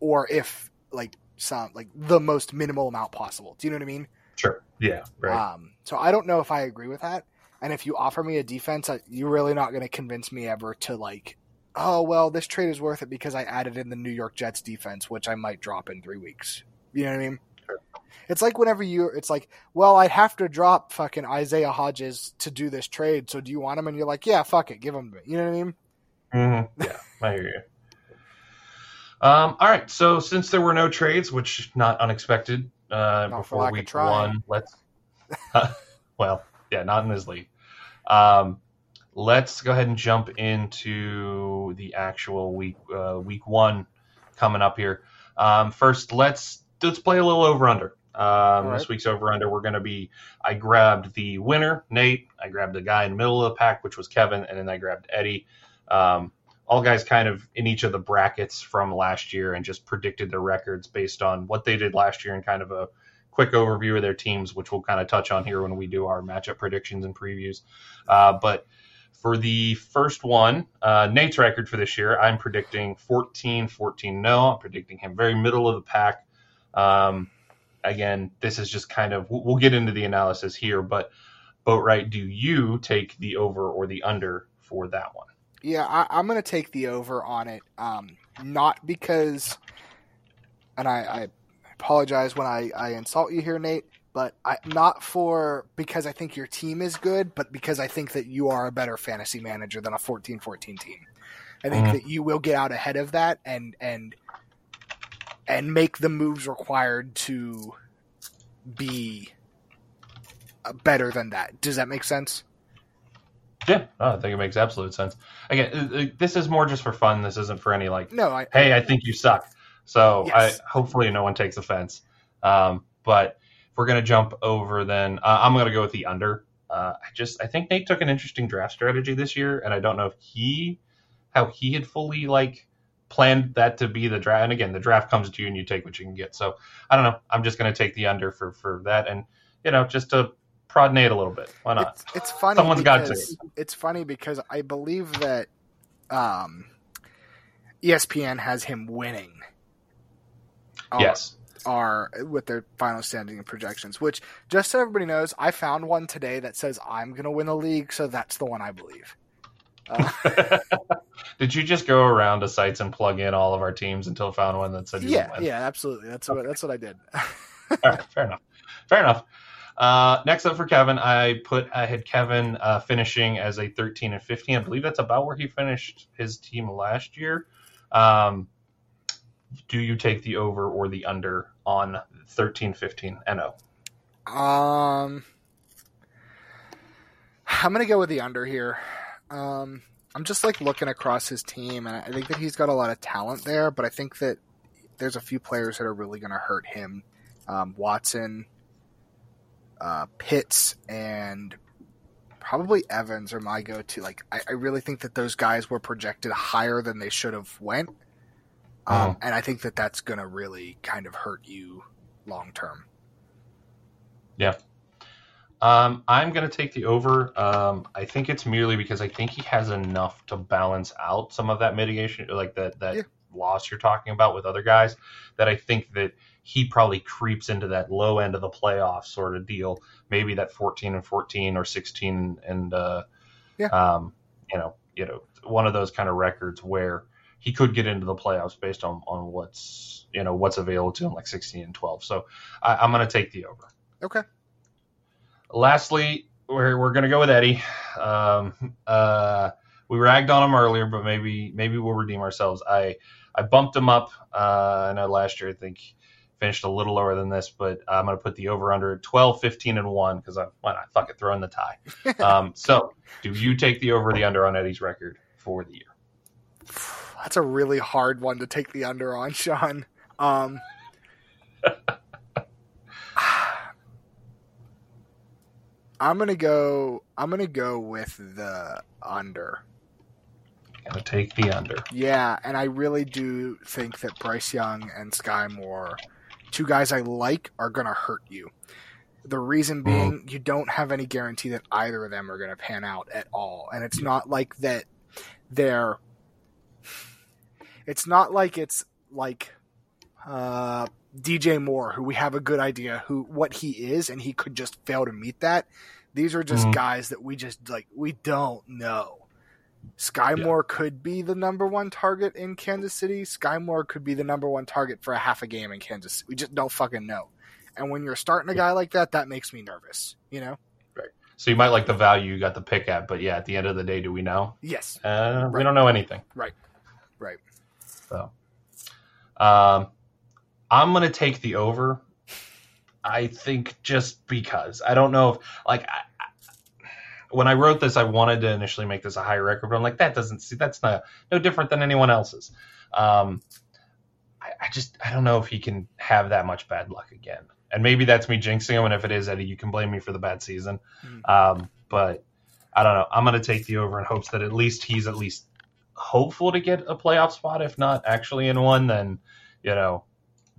or if like some like the most minimal amount possible. Do you know what I mean? Sure. Yeah. Right. Um, so I don't know if I agree with that. And if you offer me a defense, you're really not going to convince me ever to like, oh well, this trade is worth it because I added in the New York Jets defense, which I might drop in three weeks. You know what I mean? It's like whenever you, it's like, well, I'd have to drop fucking Isaiah Hodgins to do this trade. So do you want him? And you're like, yeah, fuck it, give him to me. You know what I mean? Mm-hmm. Yeah, I hear you. Um, all right. So since there were no trades, which not unexpected, uh, not before week one, let's. Uh, well, yeah, not in this league. Um, let's go ahead and jump into the actual week uh, week one coming up here. Um, first, let's let's play a little over under. Um, right. This week's over under, we're going to be. I grabbed the winner, Nate. I grabbed the guy in the middle of the pack, which was Kevin, and then I grabbed Eddie. Um, all guys kind of in each of the brackets from last year and just predicted their records based on what they did last year and kind of a quick overview of their teams, which we'll kind of touch on here when we do our matchup predictions and previews. Uh, but for the first one, uh, Nate's record for this year, I'm predicting 14 14 no. I'm predicting him very middle of the pack. Um, again, this is just kind of we'll get into the analysis here, but Boatwright, do you take the over or the under for that one? Yeah, I, am going to take the over on it. Um, not because, and I, I apologize when I, I insult you here, Nate, but I, not for because I think your team is good, but because I think that you are a better fantasy manager than a 14-14 team. I think mm-hmm. that you will get out ahead of that and and and make the moves required to be uh, better than that. Does that make sense? Yeah, I think it makes absolute sense. Again, uh, uh, this is more just for fun. This isn't for any like, no, I, hey, I think you suck. So yes. I hopefully no one takes offense. Um, but if we're gonna jump over, then uh, I'm gonna go with the under. Uh, I just I think Nate took an interesting draft strategy this year, and I don't know if he how he had fully like planned that to be the draft. And again, the draft comes to you and you take what you can get. So I don't know. I'm just going to take the under for for that, and you know, just to prod Nate a little bit. Why not? It's, it's funny. Someone's got to. It's funny because I believe that um, ESPN has him winning. Yes. Are with their final standing projections, which just so everybody knows, I found one today that says I'm going to win the league, so that's the one I believe. Uh, Did you just go around to sites and plug in all of our teams until found one that said yeah, yeah, absolutely. That's okay. what that's what I did. right, fair enough. Fair enough. Uh, next up for Kevin, I put I had Kevin uh, finishing as a 13 and 15. I believe that's about where he finished his team last year. Um, do you take the over or the under on 13, 15, and 0? Um, I'm gonna go with the under here. Um, I'm just like looking across his team, and I think that he's got a lot of talent there. But I think that there's a few players that are really going to hurt him. Um, Watson, uh, Pitts, and probably Evans are my go-to. Like, I, I, really think that those guys were projected higher than they should have went, um, oh. and I think that that's going to really kind of hurt you long term. Yeah, um, I'm going to take the over. Um, I think it's merely because I think he has enough to balance out some of that mitigation, like that that yeah. loss you're talking about with other guys. That I think that he probably creeps into that low end of the playoff sort of deal. Maybe that 14 and 14 or 16 and uh, yeah. um, you know, you know, one of those kind of records where he could get into the playoffs based on on what's you know what's available to him, like 16 and 12. So I, I'm going to take the over. Okay. Lastly, we're we're going to go with Eddie. Um, uh, we ragged on him earlier, but maybe maybe we'll redeem ourselves. I I bumped him up. Uh, I know last year I think finished a little lower than this, but I'm going to put the over under 12, 15, and 1 because I, why not? Fuck it, throw in the tie. um, so, do you take the over the under on Eddie's record for the year? That's a really hard one to take the under on, Sean. Um, I'm gonna go. I'm gonna go with the under. Gonna take the under. Yeah, and I really do think that Bryce Young and Skyy Moore, two guys I like, are gonna hurt you. The reason being, mm. you don't have any guarantee that either of them are gonna pan out at all, and it's not like that. They're. It's not like it's like uh, DJ Moore, who we have a good idea who what he is, and he could just fail to meet that. These are just mm-hmm. guys that we just like we don't know. Skyy yeah. Moore could be the number one target in Kansas City. Skyy Moore could be the number one target for a half a game in Kansas. We just don't fucking know. And when you're starting a guy like that, that makes me nervous. You know. Right. So you might like the value you got the pick at, but yeah, at the end of the day, do we know? Yes. Uh, right. We don't know anything. Right. Right. So, um, I'm going to take the over. I think just because I don't know if like I, when I wrote this, I wanted to initially make this a higher record, but I'm like that doesn't see that's not no different than anyone else's. Um, I, I just I don't know if he can have that much bad luck again, and maybe that's me jinxing him. And if it is Eddie, you can blame me for the bad season. Mm-hmm. Um, but I don't know. I'm going to take the over in hopes that at least he's at least hopeful to get a playoff spot. If not actually in one, then you know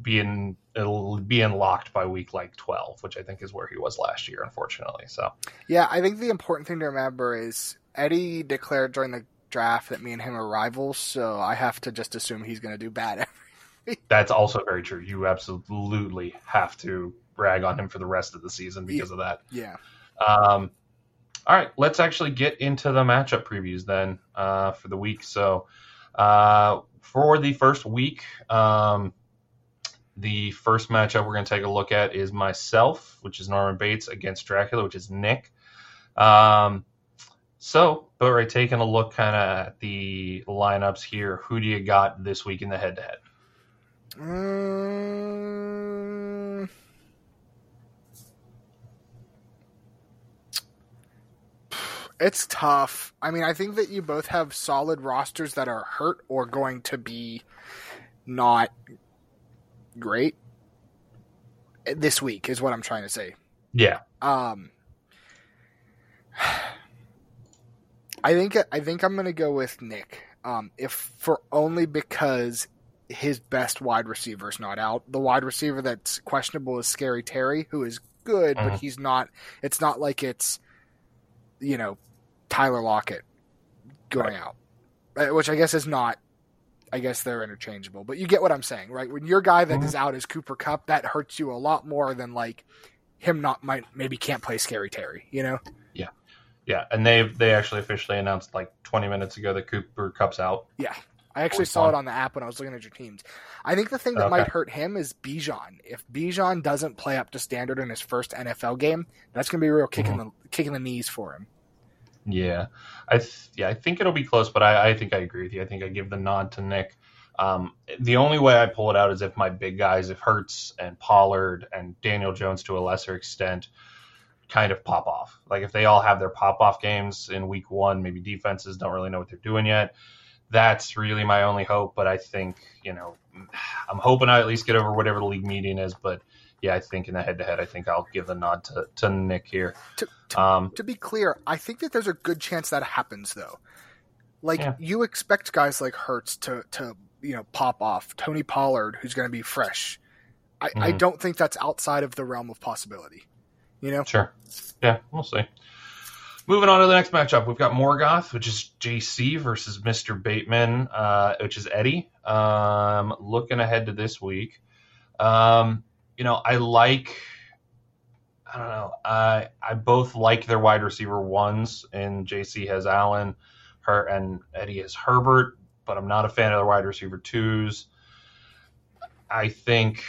being it'll be unlocked by week like 12 which i think is where he was last year unfortunately so. Yeah i think the important thing to remember is eddie declared during the draft that me and him are rivals so i have to just assume he's going to do bad that's also very true. You absolutely have to rag on him for the rest of the season because yeah. of that. yeah. Um all right let's actually get into the matchup previews then uh, for the week. So uh, for the first week um, the first matchup we're going to take a look at is myself, which is Norman Bates, against Dracula, which is Nick. Um, so, but right, taking a look kind of at the lineups here, who do you got this week in the head to head? It's tough. I mean, I think that you both have solid rosters that are hurt or going to be not great this week is what I'm trying to say. Yeah. Um I think I think I'm going to go with Nick. Um if for only because his best wide receiver is not out. The wide receiver that's questionable is Scary Terry, who is good, mm-hmm. but he's not it's not like it's you know, Tyler Lockett going right. out. Uh, which I guess is not I guess they're interchangeable. But you get what I'm saying, right? When your guy that mm-hmm. out is Cooper Kupp, that hurts you a lot more than like him not might maybe can't play Scary Terry, you know? Yeah. Yeah. And they they actually officially announced like twenty minutes ago that Cooper Kupp's out. Yeah. I actually saw it on the app when I was looking at your teams. I think the thing that okay. might hurt him is Bijan. If Bijan doesn't play up to standard in his first NFL game, that's going to be a real kick mm-hmm. in the kick in the knees for him. Yeah, I th- yeah I think it'll be close, but I, I think I agree with you. I think I give the nod to Nick. Um, the only way I pull it out is if my big guys, if Hurts and Pollard and Daniel Jones to a lesser extent, kind of pop off. Like if they all have their pop off games in week one, maybe defenses don't really know what they're doing yet. That's really my only hope. But I think you know, I'm hoping I at least get over whatever the league meeting is. But yeah, I think in the head to head, I think I'll give the nod to, to Nick here. To, to, um, to, be clear, I think that there's a good chance that happens though. Like yeah. you expect guys like Hurts to to you know pop off. Tony Pollard, who's going to be fresh. I, mm-hmm. I don't think that's outside of the realm of possibility. You know? Sure. Yeah, we'll see. Moving on to the next matchup, we've got Morgoth, which is JC versus Mr. Bateman, uh, which is Eddie. Um, looking ahead to this week, um, you know, I like. I don't know. I I both like their wide receiver ones, and JC has Allen. Her and Eddie is Herbert, but I'm not a fan of the wide receiver twos. I think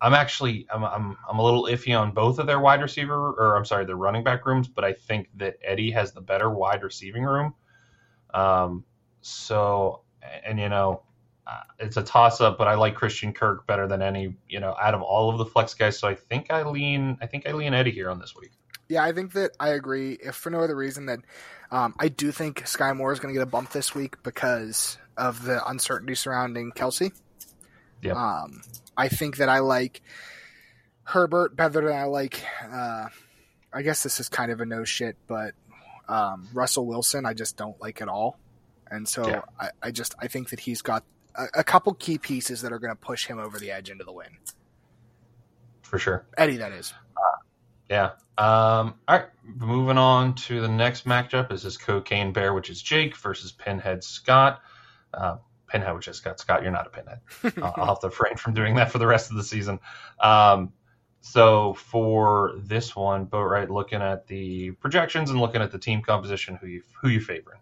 I'm actually I'm, I'm I'm a little iffy on both of their wide receiver or I'm sorry their running back rooms, but I think that Eddie has the better wide receiving room. Um, so and you know uh, it's a toss up, but I like Christian Kirk better than any you know out of all of the flex guys. So I think I lean I think I lean Eddie here on this week. Yeah, I think that I agree. If for no other reason that um, I do think Skyy Moore is going to get a bump this week because of the uncertainty surrounding Kelce. Yeah. Um, I think that I like Herbert better than I like. Uh, I guess this is kind of a no shit, but um, Russell Wilson I just don't like at all, and so yeah. I, I, just I think that he's got a, a couple key pieces that are going to push him over the edge into the win. For sure, Eddie, that is. Uh, yeah. Um, all right, moving on to the next matchup is this Cocaine Bear, which is Jake versus Pinhead Scott. Uh, pinhead, which is Scott. Scott, you're not a pinhead. I'll have to refrain from doing that for the rest of the season. Um, so for this one, but right, looking at the projections and looking at the team composition, who you who you favoring?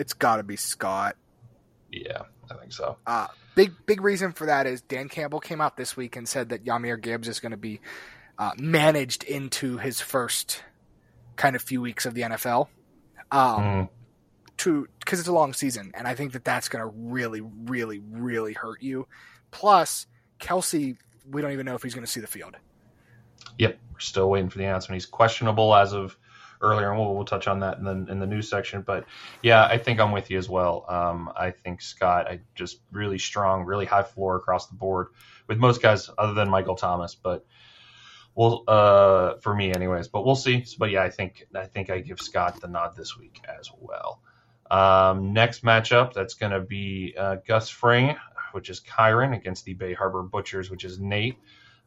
It's got to be Scott. Yeah, I think so. Uh, big big reason for that is Dan Campbell came out this week and said that Jahmyr Gibbs is going to be uh, managed into his first kind of few weeks of the NFL. Um, mm to because it's a long season, and I think that that's going to really, really, really hurt you. Plus, Kelce, we don't even know if he's going to see the field. Yep, we're still waiting for the announcement. He's questionable as of earlier, and we'll, we'll touch on that in the in the news section. But yeah, I think I'm with you as well. Um, I think Scott, I just really strong, really high floor across the board with most guys other than Michael Thomas, but. Well, uh, for me, anyways, but we'll see. But yeah, I think I think I give Scott the nod this week as well. Um, next matchup, that's going to be uh, Gus Fring, which is Kyron, against the Bay Harbor Butchers, which is Nate.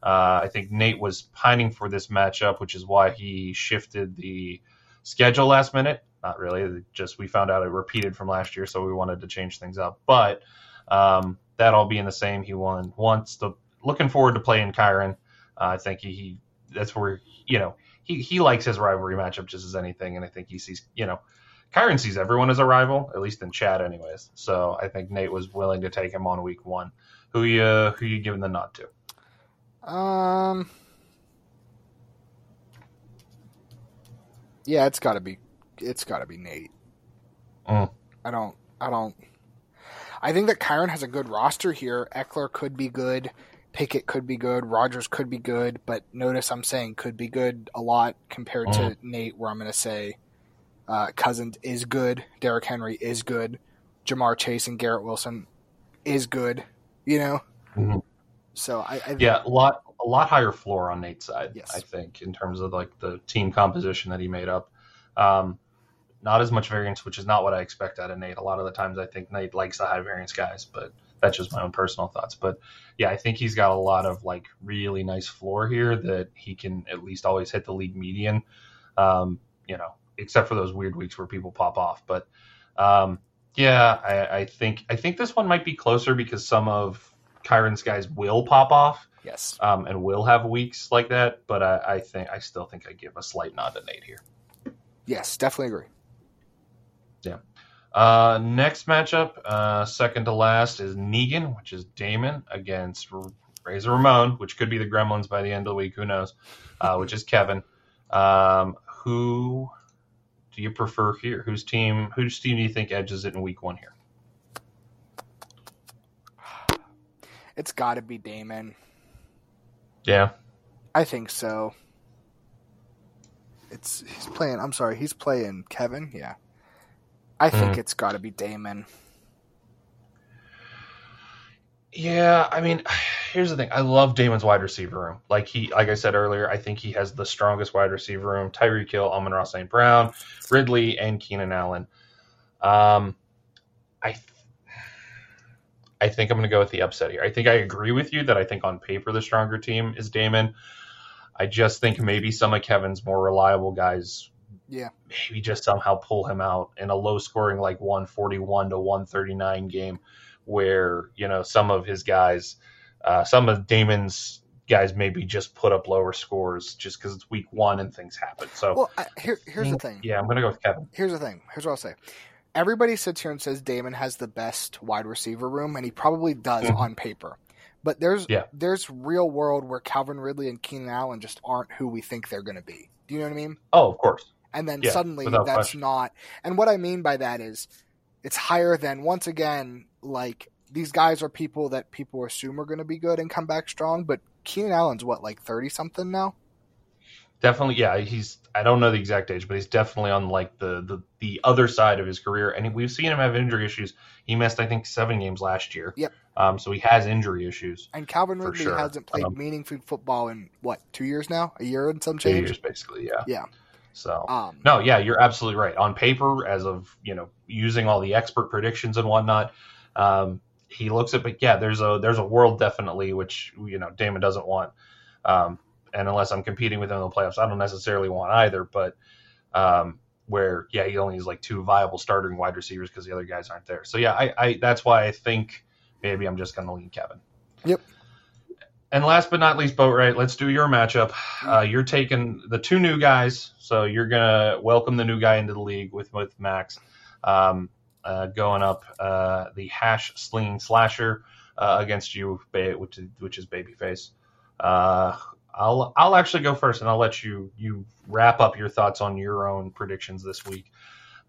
Uh, I think Nate was pining for this matchup, which is why he shifted the schedule last minute. Not really, just we found out it repeated from last year, so we wanted to change things up. But um, that all being the same, he won once. The looking forward to playing Kyron. Uh, I think he, he that's where you know he he likes his rivalry matchup just as anything, and I think he sees you know Kyron sees everyone as a rival, at least in chat, anyways. So I think Nate was willing to take him on week one. Who you who you giving the nod to? Um. Yeah, it's got to be it's got to be Nate. Mm. I don't I don't I think that Kyron has a good roster here. Ekeler could be good. Pickett could be good. Rodgers could be good. But notice I'm saying could be good a lot compared mm. to Nate, where I'm going to say uh, Cousins is good. Derrick Henry is good. Ja'Marr Chase and Garrett Wilson is good. You know. Mm-hmm. So I, I, yeah, a lot a lot higher floor on Nate's side. Yes. I think in terms of like the team composition that he made up. Um, not as much variance, which is not what I expect out of Nate. A lot of the times, I think Nate likes the high variance guys, but that's just my own personal thoughts. But yeah, I think he's got a lot of like really nice floor here that he can at least always hit the league median. Um, you know, except for those weird weeks where people pop off. But um, yeah, I, I, think I think this one might be closer because some of Kyron's guys will pop off. Yes. Um, and will have weeks like that. But I, I think I still think I give a slight nod to Nate here. Yes, definitely agree. Yeah. Uh, next matchup, uh, second to last, is Negan, which is Damon against Razor Ramon, which could be the Gremlins by the end of the week. Who knows? Uh, which is Kevin. Um, who do you prefer here? Whose team? Whose team do you think edges it in week one here? It's got to be Damon. Yeah, I think so. It's he's playing. I'm sorry, he's playing Kevin. Yeah, I think mm-hmm. it's got to be Damon. Yeah, I mean, here's the thing. I love Damon's wide receiver room. Like he, like I said earlier, I think he has the strongest wide receiver room. Tyreek Hill, Amon-Ra, St. Brown, Ridley, and Keenan Allen. Um, I, I think I'm going to go with the upset here. I think I agree with you that I think on paper the stronger team is Damon. I just think maybe some of Kevin's more reliable guys yeah. Maybe just somehow pull him out in a low scoring like 141 to 139 game where you know some of his guys, uh, some of Damon's guys maybe just put up lower scores just because it's week one and things happen. So, well, I, here, here's the thing. Yeah, I'm going to go with Kevin. Here's the thing. Here's what I'll say. Everybody sits here and says Damon has the best wide receiver room, and he probably does mm-hmm. on paper. But there's yeah. there's real world where Calvin Ridley and Keenan Allen just aren't who we think they're going to be. Do you know what I mean? Oh, of course. And then yeah, suddenly that's question. not. And what I mean by that is, it's higher than once again like these guys are people that people assume are going to be good and come back strong. But Keenan Allen's what like thirty something now. Definitely, yeah. He's I don't know the exact age, but he's definitely on like the the, the other side of his career, and we've seen him have injury issues. He missed I think seven games last year. Yep. Um, so he has injury issues. And Calvin Ridley sure. hasn't played um, meaningful football in what two years now? A year and some change. Two years, basically. Yeah. Yeah. So um, no, yeah, you're absolutely right. On paper, as of you know, using all the expert predictions and whatnot, um, he looks at. But yeah, there's a there's a world definitely which you know Damon doesn't want. Um, and unless I'm competing with him in the playoffs, I don't necessarily want either. But um, where yeah, he only has like two viable starting wide receivers because the other guys aren't there. So yeah, I, I that's why I think maybe I'm just going to lean Kevin. Yep. And last but not least, Boatwright, let's do your matchup. Uh, you're taking the two new guys, so you're gonna welcome the new guy into the league with with Max, um, uh, going up uh, the hash sling slasher uh, against you, which is which is babyface. I'll I'll actually go first, and I'll let you you wrap up your thoughts on your own predictions this week.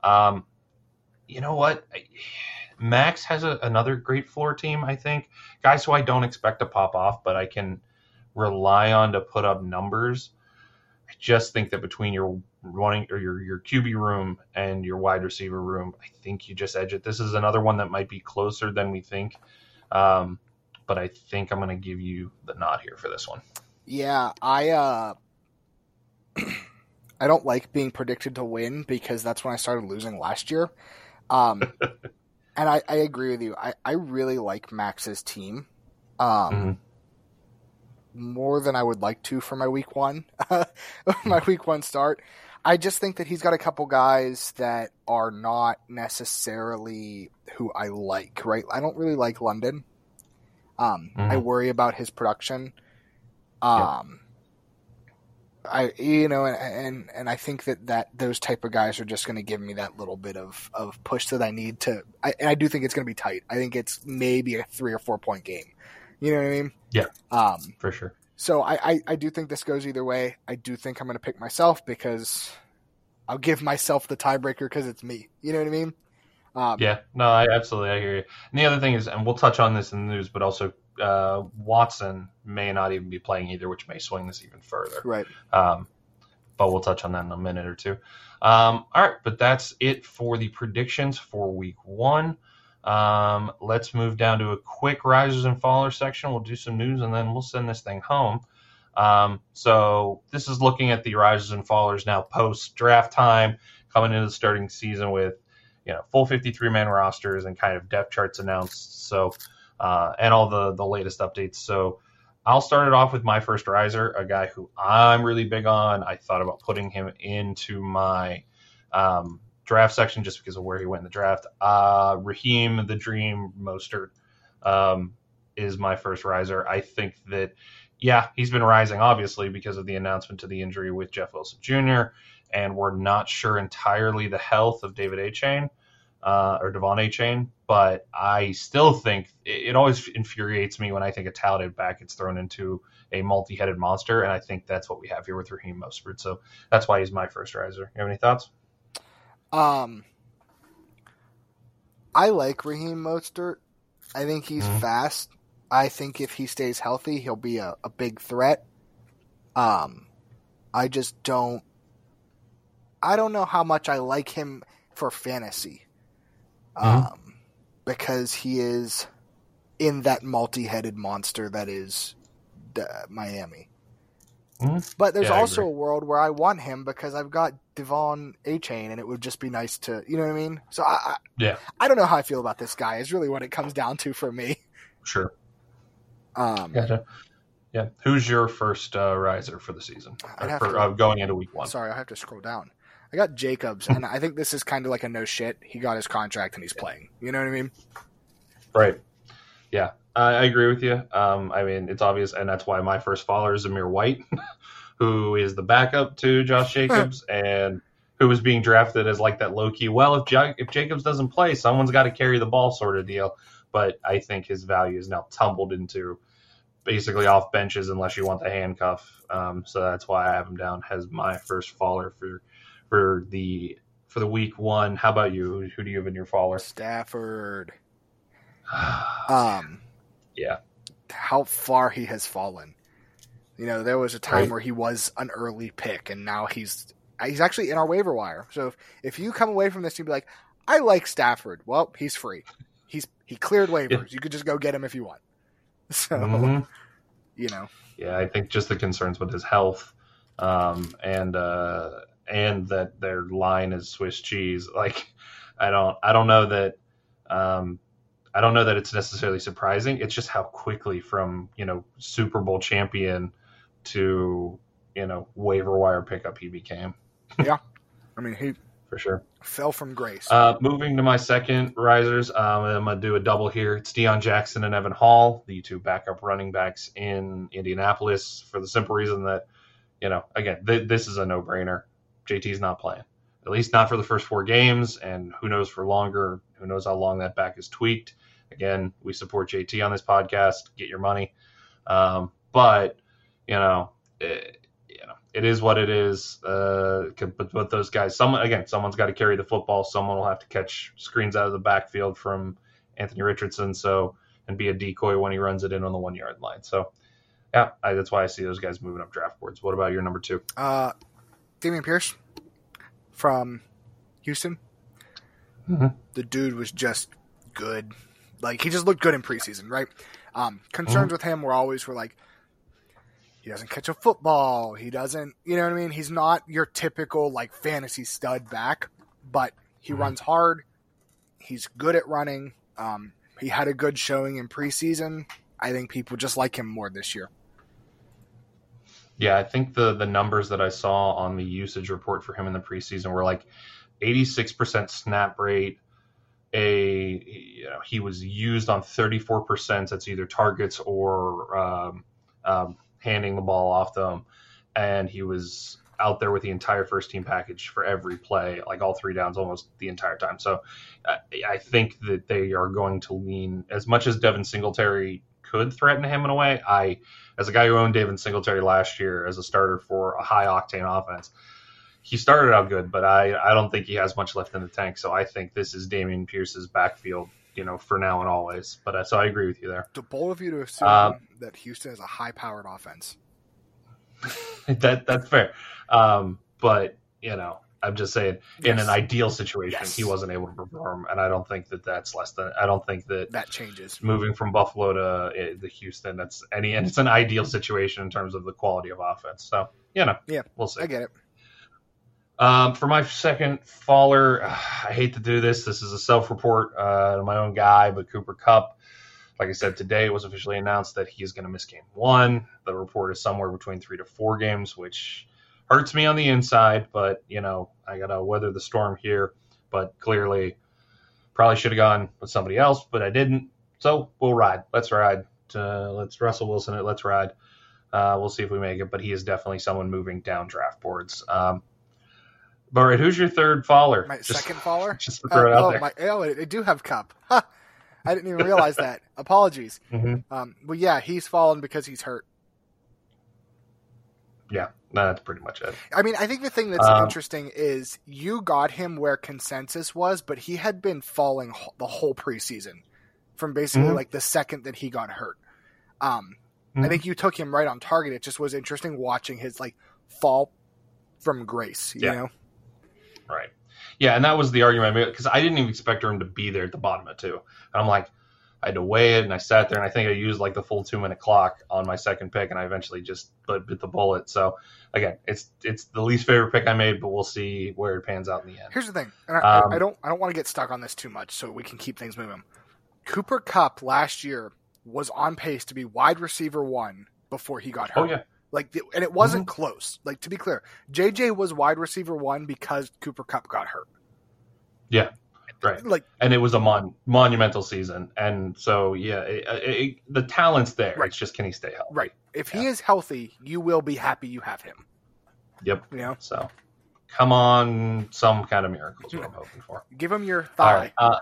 Um, you know what? Max has a, another great floor team, I think. Guys who I don't expect to pop off, but I can rely on to put up numbers. I just think that between your running or your your QB room and your wide receiver room, I think you just edge it. This is another one that might be closer than we think, um, but I think I'm going to give you the nod here for this one. Yeah, I uh, I don't like being predicted to win because that's when I started losing last year. Um, and I, I agree with you. I, I really like Max's team. Um, mm-hmm. More than I would like to for my week one, my week one start. I just think that he's got a couple guys that are not necessarily who I like. Right? I don't really like London. Um, mm-hmm. I worry about his production. Um, I you know and, and and I think that that those type of guys are just going to give me that little bit of of push that I need to. I, and I do think it's going to be tight. I think it's maybe a three or four point game. You know what I mean? Yeah. Um, for sure. So I, I, I do think this goes either way. I do think I'm going to pick myself because I'll give myself the tiebreaker because it's me. You know what I mean? Um, yeah. No, I absolutely I hear you. And the other thing is, and we'll touch on this in the news, but also uh, Watson may not even be playing either, which may swing this even further. Right. Um, but we'll touch on that in a minute or two. Um, all right, but that's it for the predictions for week one. Um, let's move down to a quick risers and fallers section. We'll do some news and then we'll send this thing home. Um, so this is looking at the risers and fallers now post draft time, coming into the starting season with you know full 53 man rosters and kind of depth charts announced. So uh, and all the the latest updates. So I'll start it off with my first riser, a guy who I'm really big on. I thought about putting him into my um, draft section just because of where he went in the draft. Uh, Raheem the Dream Mostert um, is my first riser. I think that yeah, he's been rising obviously because of the announcement to the injury with Jeff Wilson Jr. And we're not sure entirely the health of De'Von Achane uh, or De'Von Achane, but I still think it, it, always infuriates me when I think a talented back gets thrown into a multi-headed monster, and I think that's what we have here with Raheem Mostert. So that's why he's my first riser. You have any thoughts? Um, I like Raheem Mostert. I think he's mm-hmm. fast. I think if he stays healthy, he'll be a, a big threat. Um, I just don't. I don't know how much I like him for fantasy mm-hmm. um, because he is in that multi-headed monster that is Miami. Mm-hmm. But there's yeah, also a world where I want him because I've got De'Von Achane, and it would just be nice to, you know what I mean? So I, I, yeah, I don't know how I feel about this guy. Is really what it comes down to for me. Sure. Um, gotcha. Yeah. Who's your first uh, riser for the season? For, to, uh, going into week one. Sorry, I have to scroll down. I got Jacobs, and I think this is kind of like a no shit. He got his contract and he's playing. You know what I mean? Right. Yeah. I agree with you. Um, I mean, it's obvious, and that's why my first follower is Zamir White, who is the backup to Josh Jacobs, and who was being drafted as like that low key. Well, if ja- if Jacobs doesn't play, someone's got to carry the ball, sort of deal. But I think his value is now tumbled into basically off benches unless you want the handcuff. Um, so that's why I have him down as my first faller for for the for the week one. How about you? Who do you have in your faller? Stafford. um, yeah. How far he has fallen. You know, there was a time Right. where he was an early pick, and now he's he's actually in our waiver wire. So if, if you come away from this, you'd be like, I like Stafford. Well, he's free. He's he cleared waivers. You could just go get him if you want. So Mhm. you know, Yeah, I think just the concerns with his health, um, and uh, and that their line is Swiss cheese. Like, I don't, I don't know that, um, I don't know that it's necessarily surprising. It's just how quickly from you know Super Bowl champion to you know waiver wire pickup he became yeah, I mean, he for sure. fell from grace. Uh, moving to my second risers, um, I'm gonna do a double here. It's Deon Jackson and Evan Hull, the two backup running backs in Indianapolis, for the simple reason that, you know, again, th- this is a no-brainer. JT's not playing, at least not for the first four games, and who knows for longer? Who knows how long that back is tweaked? Again, we support JT on this podcast. Get your money, um, but you know. It, you know, it is what it is. Uh, but with those guys, someone again, someone's got to carry the football. Someone will have to catch screens out of the backfield from Anthony Richardson. So and be a decoy when he runs it in on the one yard line. So yeah, I, that's why I see those guys moving up draft boards. What about your number two? Uh, Dameon Pierce from Houston. Mhm. The dude was just good. Like he just looked good in preseason, right? Um, concerns with him were always were like he doesn't catch a football. He doesn't, you know what I mean? He's not your typical like fantasy stud back, but he Mhm. runs hard. He's good at running. Um, he had a good showing in preseason. I think people just like him more this year. Yeah, I think the the numbers that I saw on the usage report for him in the preseason were like 86% snap rate. A you know, he was used on 34%. That's either targets or um, um, handing the ball off them, and he was out there with the entire first team package for every play, like all three downs, almost the entire time. So uh, I think that they are going to lean as much as Devin Singletary could threaten him in a way. I as a guy who owned Devin Singletary last year as a starter for a high octane offense, he started out good, but I, I don't think he has much left in the tank. So I think this is Dameon Pierce's backfield, you know, for now and always. But uh, so I agree with you there. To bold of you to assume Um, that Houston is a high powered offense. that that's fair. Um, but you know, I'm just saying, in an ideal situation, Yes. he wasn't able to perform, and I don't think that that's less than. I don't think that That changes. moving from Buffalo to uh, the Houston, that's any, and it's an ideal situation in terms of the quality of offense. So you know, Yeah, we'll see. I get it. Um, for my second faller, I hate to do this. This is a self-report, uh, my own guy, but Cooper Kupp. Like I said today, it was officially announced that he is going to miss game one. The report is somewhere between three to four games, which hurts me on the inside. But you know, I got to weather the storm here. But clearly, probably should have gone with somebody else, but I didn't. So we'll ride. Let's ride. Uh, let's Russell Wilson it. Let's ride. Uh, we'll see if we make it. But he is definitely someone moving down draft boards. Um, but right, who's your third faller? My Just- second faller? Just to throw it Uh, out oh, there. my, oh, I do have Kupp. Huh. I didn't even realize that. Apologies. Mhm. Um, but yeah, he's fallen because he's hurt. Yeah, that's pretty much it. I mean, I think the thing that's Um, interesting is you got him where consensus was, but he had been falling the whole preseason from basically Mhm. like the second that he got hurt. Um, I Mhm. think you took him right on target. It just was interesting watching his like fall from grace. You Yeah. know, Right. Yeah, and that was the argument I made because I didn't even expect him to be there at the bottom of two. And I'm like, I had to weigh it, and I sat there, and I think I used like the full two minute clock on my second pick, and I eventually just bit, bit the bullet. So again, it's it's the least favorite pick I made, but we'll see where it pans out in the end. Here's the thing, and I, Um, I don't I don't want to get stuck on this too much, so we can keep things moving. Cooper Kupp last year was on pace to be wide receiver one before he got hurt. Oh yeah, Like, the, and it wasn't close. Like to be clear, JJ was wide receiver one because Cooper Kupp got hurt. Yeah. Right. Like, and it was a mon- monumental season, and so yeah, it, it, the talent's there. Right. It's just can he stay healthy? right. If he is healthy, you will be happy you have him. Yep. You know, So, come on, some kind of miracle is what I'm hoping for. give him your thigh right. Uh,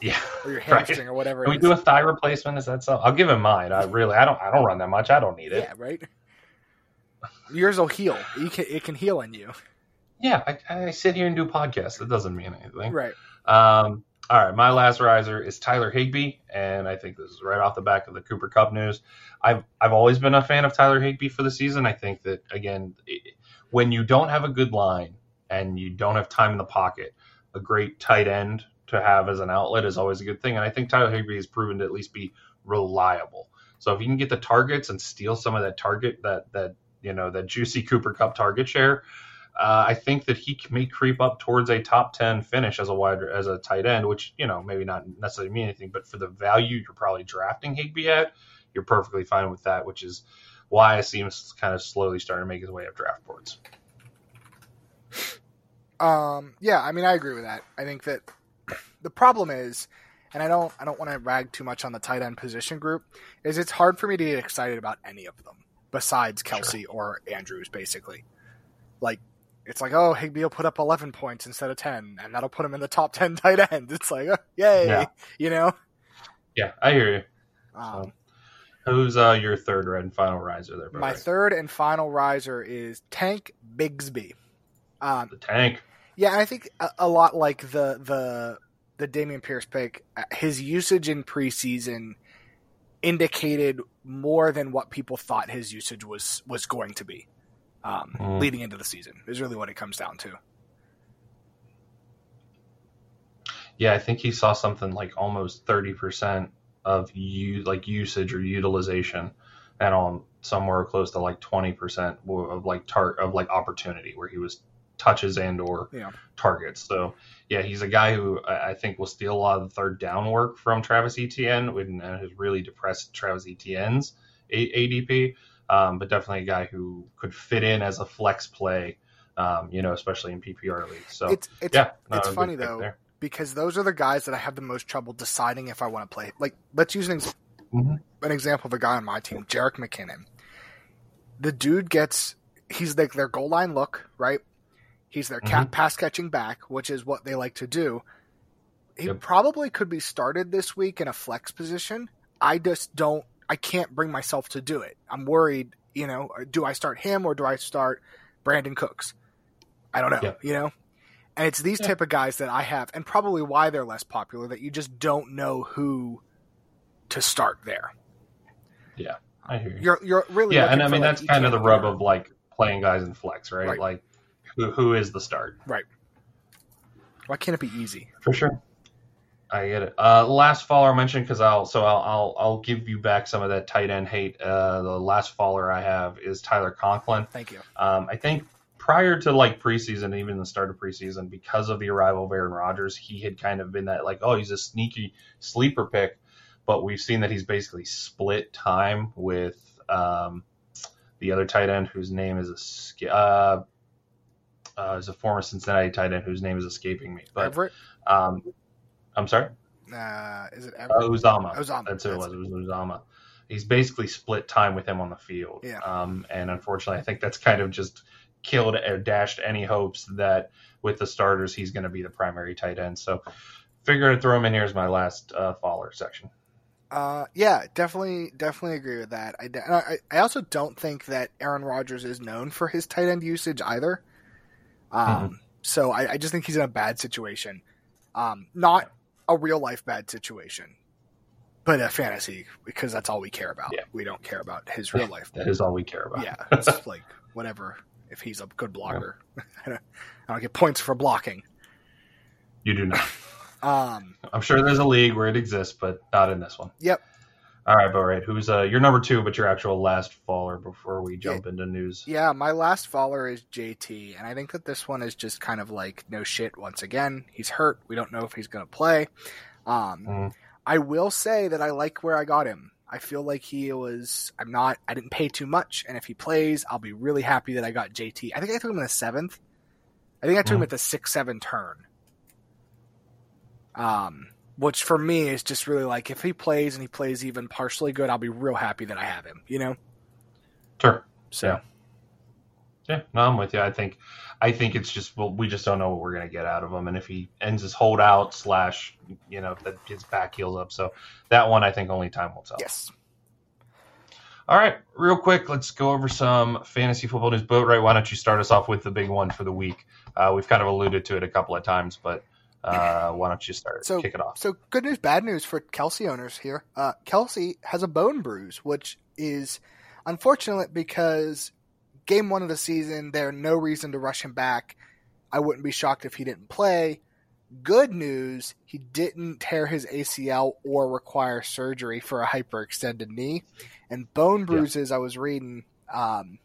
yeah. or your right. hamstring or whatever. Can we it do a thigh replacement? Is that so? I'll give him mine. I really, I don't, I don't run that much. I don't need it. yeah, right. Yours will heal. You can, it can heal in you. Yeah, I, I sit here and do podcasts. It doesn't mean anything. Right. Um, all right, my last riser is Tyler Higbee, and I think this is right off the back of the Cooper Kupp news. I've I've always been a fan of Tyler Higbee for the season. I think that again, it, when you don't have a good line and you don't have time in the pocket, a great tight end to have as an outlet is always a good thing. And I think Tyler Higbee has proven to at least be reliable. So if you can get the targets and steal some of that target that that you know that juicy Cooper Kupp target share, uh, I think that he may creep up towards a top ten finish as a wide as a tight end, which you know maybe not necessarily mean anything, but for the value you're probably drafting Higbee at, you're perfectly fine with that, which is why I see him kind of slowly starting to make his way up draft boards. Um, yeah, I mean, I agree with that. I think that the problem is, and I don't, I don't want to rag too much on the tight end position group, is it's hard for me to get excited about any of them besides Kelce or Andrews, basically. Like, it's like, oh, Higbee will put up 11 points instead of 10, and that'll put him in the top 10 tight ends. It's like, oh, yay, Yeah. you know? Yeah, I hear you. Um, Who's uh, your third and final riser there? my Brother? third and final riser is Tank Bigsby. Um, the tank. Yeah, I think a, a lot like the the the Dameon Pierce pick, uh, his usage in preseason indicated more than what people thought his usage was was going to be um, Mm. leading into the season. Is really what it comes down to. Yeah, I think he saw something like almost thirty percent of you like usage or utilization, and on somewhere close to like twenty percent of like tar- of like opportunity where he was touches and or Yeah. targets. So yeah, he's a guy who I think will steal a lot of the third down work from Travis Etienne and has really depressed Travis Etienne's ADP. Um, but definitely a guy who could fit in as a flex play, um, you know, especially in PPR leagues. So It's it's yeah, no, it's funny though there. because those are the guys that I have the most trouble deciding if I want to play. Like, let's use an, ex- Mhm. an example of a guy on my team, Jerick McKinnon. The dude gets he's like their goal line look, right? He's their cat pass catching back, which is what they like to do. He Yep. probably could be started this week in a flex position. I just don't. I can't bring myself to do it. I'm worried. You know, uh, do I start him or do I start Brandin Cooks? I don't know. Yeah. You know, and it's these Yeah. type of guys that I have, and probably why they're less popular. That you just don't know who to start there. Yeah, I hear you. You're you're really yeah, and I mean like, that's kind of the rub of like playing guys in flex, right? Right. Like who who is the start Right. Why can't it be easy? for sure. I get it. Uh, last faller I mentioned because I'll so I'll, I'll I'll give you back some of that tight end hate. Uh, the last faller I have is Tyler Conklin. Thank you. Um, I think prior to like preseason, even the start of preseason, because of the arrival of Aaron Rodgers, he had kind of been that like, oh, he's a sneaky sleeper pick. But we've seen that he's basically split time with um, the other tight end whose name is a uh, uh, is a former Cincinnati tight end whose name is escaping me. But Everett. um, I'm sorry, Uh, is it uh, Everett? Uzomah. Uzomah, That's who it was. It was Uzomah. He's basically split time with him on the field. Yeah. Um, and unfortunately, I think that's kind of just killed or dashed any hopes that with the starters he's going to be the primary tight end. So figure to throw him in here as my last uh, faller section. Uh, yeah, definitely, definitely agree with that. I, I, I also don't think that Aaron Rodgers is known for his tight end usage either. Um, Mm-hmm. so I, I just think he's in a bad situation. Um, not a real life bad situation, but a fantasy because that's all we care about. Yeah. We don't care about his real life. That is all we care about. yeah, it's like whatever. If he's a good blocker, I, don't, I don't get points for blocking. You do not. Um, I'm sure there's a league where it exists, but not in this one. Yep. All right, Bo. Right, who's uh, your number two, but your actual last faller before we jump into news? Yeah, my last faller is JT, and I think that this one is just kind of like no shit once again. He's hurt. We don't know if he's going to play. Um, Mhm. I will say that I like where I got him. I feel like he was. I'm not. I didn't pay too much, and if he plays, I'll be really happy that I got JT. I think I took him in the seventh. I think I took him Mhm. at the six seven turn. Um, which for me is just really like if he plays and he plays even partially good, I'll be real happy that I have him. You know. Sure. So. Yeah. No, I'm with you. I think, I think it's just well, we just don't know what we're gonna get out of him, and if he ends his holdout slash, you know, that his back heals up, so that one I think only time will tell. Yes. All right, real quick, let's go over some fantasy football news. Boat, right? Why don't you start us off with the big one for the week? Uh, we've kind of alluded to it a couple of times, but uh, why don't you start? So kick it off. So good news, bad news for Kelce owners here. Uh, Kelce has a bone bruise, which is unfortunate because game one of the season, there's no reason to rush him back. I wouldn't be shocked if he didn't play. Good news, he didn't tear his ACL or require surgery for a hyperextended knee. And bone bruises, yeah. I was reading, um,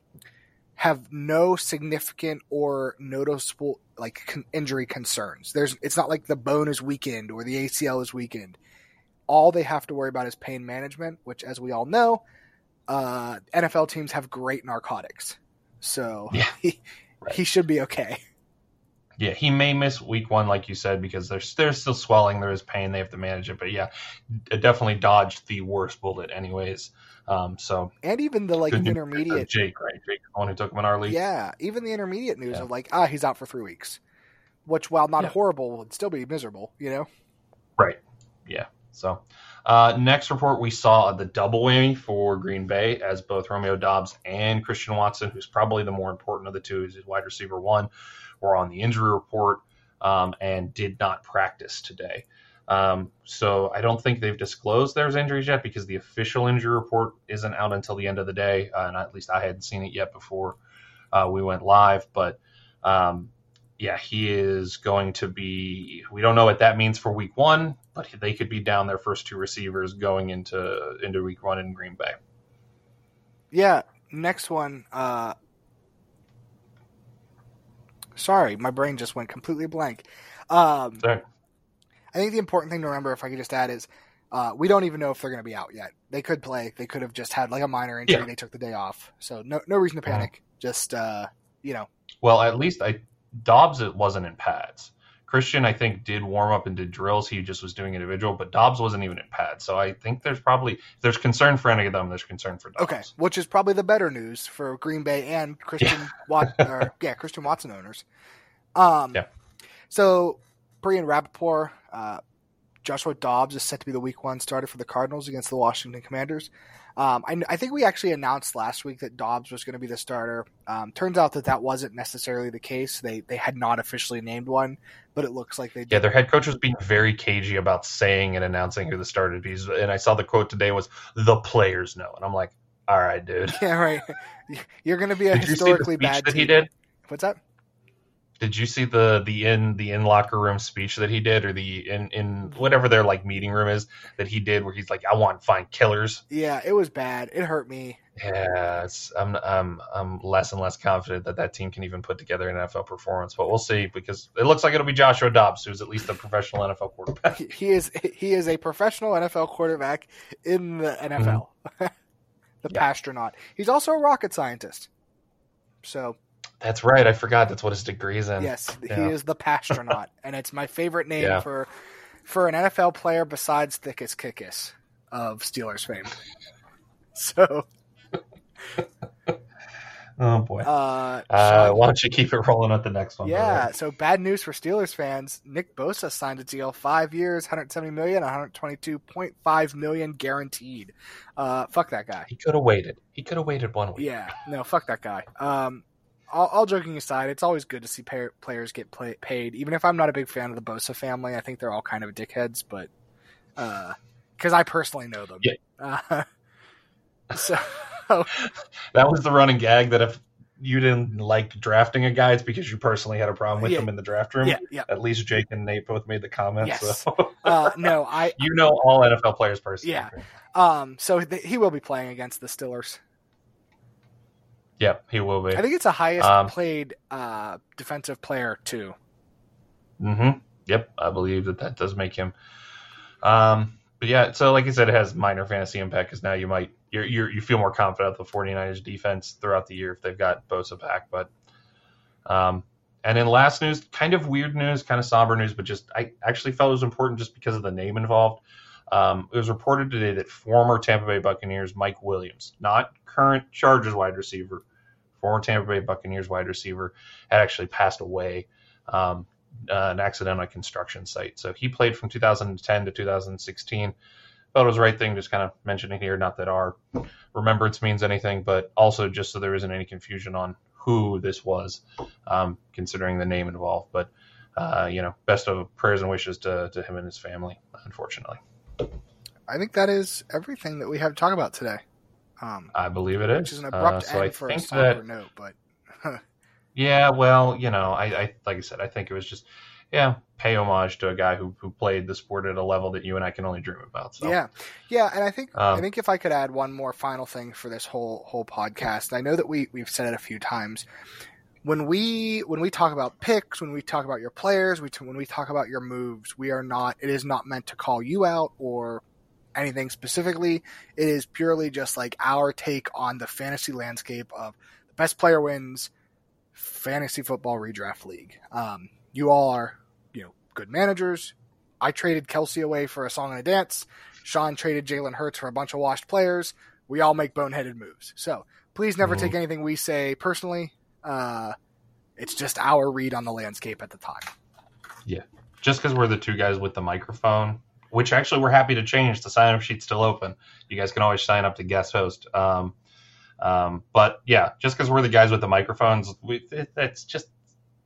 have no significant or noticeable like con- injury concerns. There's, it's not like the bone is weakened or the ACL is weakened. All they have to worry about is pain management, which, as we all know, uh, NFL teams have great narcotics. So yeah, he, right. he should be okay. Yeah, he may miss week one, like you said, because there's there's still swelling, there is pain, they have to manage it. But yeah, it definitely dodged the worst bullet, anyways. Um, so and even the like intermediate Jake, right? Jake, the one who took him in our league. Yeah, even the intermediate news yeah. of like, ah, he's out for three weeks, which while not yeah. horrible, would still be miserable, you know? Right. Yeah. So uh, next report, we saw the double whammy for Green Bay as both Romeo Doubs and Christian Watson, who's probably the more important of the two, is wide receiver one, were on the injury report um, and did not practice today. Um, so I don't think they've disclosed there's injuries yet because the official injury report isn't out until the end of the day, uh, and at least I hadn't seen it yet before uh, we went live. But um, yeah, he is going to be. We don't know what that means for Week One, but they could be down their first two receivers going into into Week One in Green Bay. Yeah. Next one. Uh, sorry, my brain just went completely blank. Um, sorry. I think the important thing to remember, if I could just add, is uh, we don't even know if they're going to be out yet. They could play. They could have just had like a minor injury. Yeah. They took the day off, so no no reason to panic. Just uh, you know. Well, at least I Doubs it wasn't in pads. Christian, I think, did warm up and did drills. He just was doing individual, but Doubs wasn't even in pads. So I think there's probably there's concern for any of them. There's concern for Doubs. Okay, which is probably the better news for Green Bay and Christian yeah. Wat- or, yeah Christian Watson owners. Um, yeah. So Brian Rapoport, uh, Joshua Dobbs is set to be the Week One starter for the Cardinals against the Washington Commanders. Um, I, I, think we actually announced last week that Dobbs was going to be the starter. Um, turns out that that wasn't necessarily the case. They they had not officially named one, but it looks like they. Did. Yeah, their head coach was being very cagey about saying and announcing who the starter is. And I saw the quote today was "the players know," and I'm like, "All right, dude." Yeah, right. You're going to be a did historically bad. That team. he did. What's that? Did you see the the in the in locker room speech that he did or the in in whatever their like meeting room is that he did where he's like i want to find killers yeah it was bad. It hurt me. Yeah it's i'm i'm i'm less and less confident that that team can even put together an nfl performance but we'll see because it looks like it'll be joshua dobbs who's at least a professional nfl quarterback. He is he is a professional nfl quarterback in the nfl mm-hmm. the yeah. astronaut he's also a rocket scientist. So that's right. I forgot. That's what his degree's in. Yes, yeah. he is the Passtronaut, and it's my favorite name yeah. for for an NFL player besides Thickus Kickus of Steelers fame. So. oh boy. Uh, uh, why don't you keep it rolling at the next one? Yeah. Brother? So bad news for Steelers fans. Nick Bosa signed a deal, five years, 170 million, 122.5 million guaranteed. Uh, fuck that guy. He could have waited. He could have waited one week. Yeah. No, fuck that guy. Um, all, all, joking aside, it's always good to see pay, players get play, paid. Even if I'm not a big fan of the Bosa family, I think they're all kind of dickheads. But because uh, I personally know them, yeah. Uh, so that was the running gag that if you didn't like drafting a guy, it's because you personally had a problem with yeah. them in the draft room. Yeah, yeah. At least Jake and Nate both made the comment. Yes. So. uh, no, I. You know all NFL players personally. Yeah. Um. So th- he will be playing against the Steelers. Yep, he will be. I think it's the highest um, played uh, defensive player too. Mm-hmm. Yep, I believe that that does make him. Um, but yeah, so like I said, it has minor fantasy impact because now you might you're, you're, you feel more confident with the 49ers defense throughout the year if they've got Bosa back. But um, and then last news, kind of weird news, kind of somber news, but just I actually felt it was important just because of the name involved. Um, it was reported today that former Tampa Bay Buccaneers Mike Williams, not current Chargers wide receiver, former Tampa Bay Buccaneers wide receiver, had actually passed away. Um, uh, an accident on a construction site. So he played from 2010 to 2016. Thought it was the right thing, just kind of mentioning here. Not that our remembrance means anything, but also just so there isn't any confusion on who this was, um, considering the name involved. But uh, you know, best of prayers and wishes to, to him and his family. Unfortunately, I think that is everything that we have to talk about today. Um, I believe it is. Which is an abrupt uh, so end I for a somber that, note, but yeah, well, you know, I, I like I said, I think it was just yeah, pay homage to a guy who, who played the sport at a level that you and I can only dream about. So. Yeah, yeah, and I think um, I think if I could add one more final thing for this whole whole podcast, I know that we we've said it a few times. When we when we talk about picks, when we talk about your players, we when we talk about your moves, we are not. It is not meant to call you out or anything specifically. It is purely just like our take on the fantasy landscape of the best player wins fantasy football redraft league. Um, you all are, you know, good managers. I traded Kelce away for a song and a dance. Sean traded Jalen Hurts for a bunch of washed players. We all make boneheaded moves. So please never mm-hmm. take anything we say personally. Uh, it's just our read on the landscape at the time. Yeah. Just because we're the two guys with the microphone, which actually we're happy to change. The sign up sheet's still open. You guys can always sign up to guest host. Um, um, but yeah, just because we're the guys with the microphones, we, it, it's just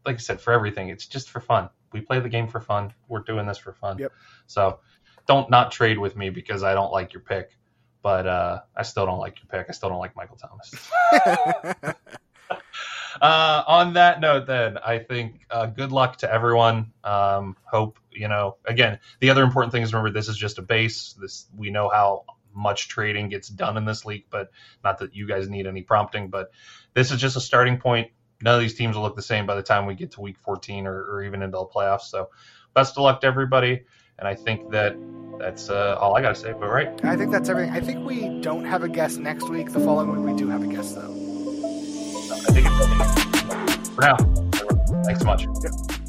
like I said, for everything. It's just for fun. We play the game for fun. We're doing this for fun. Yep. So don't not trade with me because I don't like your pick. But uh, I still don't like your pick. I still don't like Michael Thomas. uh, on that note, then I think uh, good luck to everyone. Um, hope you know. Again, the other important thing is remember this is just a base. This we know how much trading gets done in this league, but not that you guys need any prompting. But this is just a starting point none of these teams will look the same by the time we get to week 14 or, or even into the playoffs. So best of luck to everybody. And I think that that's uh, all I got to say. But right. I think that's everything. I think we don't have a guest next week. The following week, we do have a guest, though. For now. Thanks so much. Yep.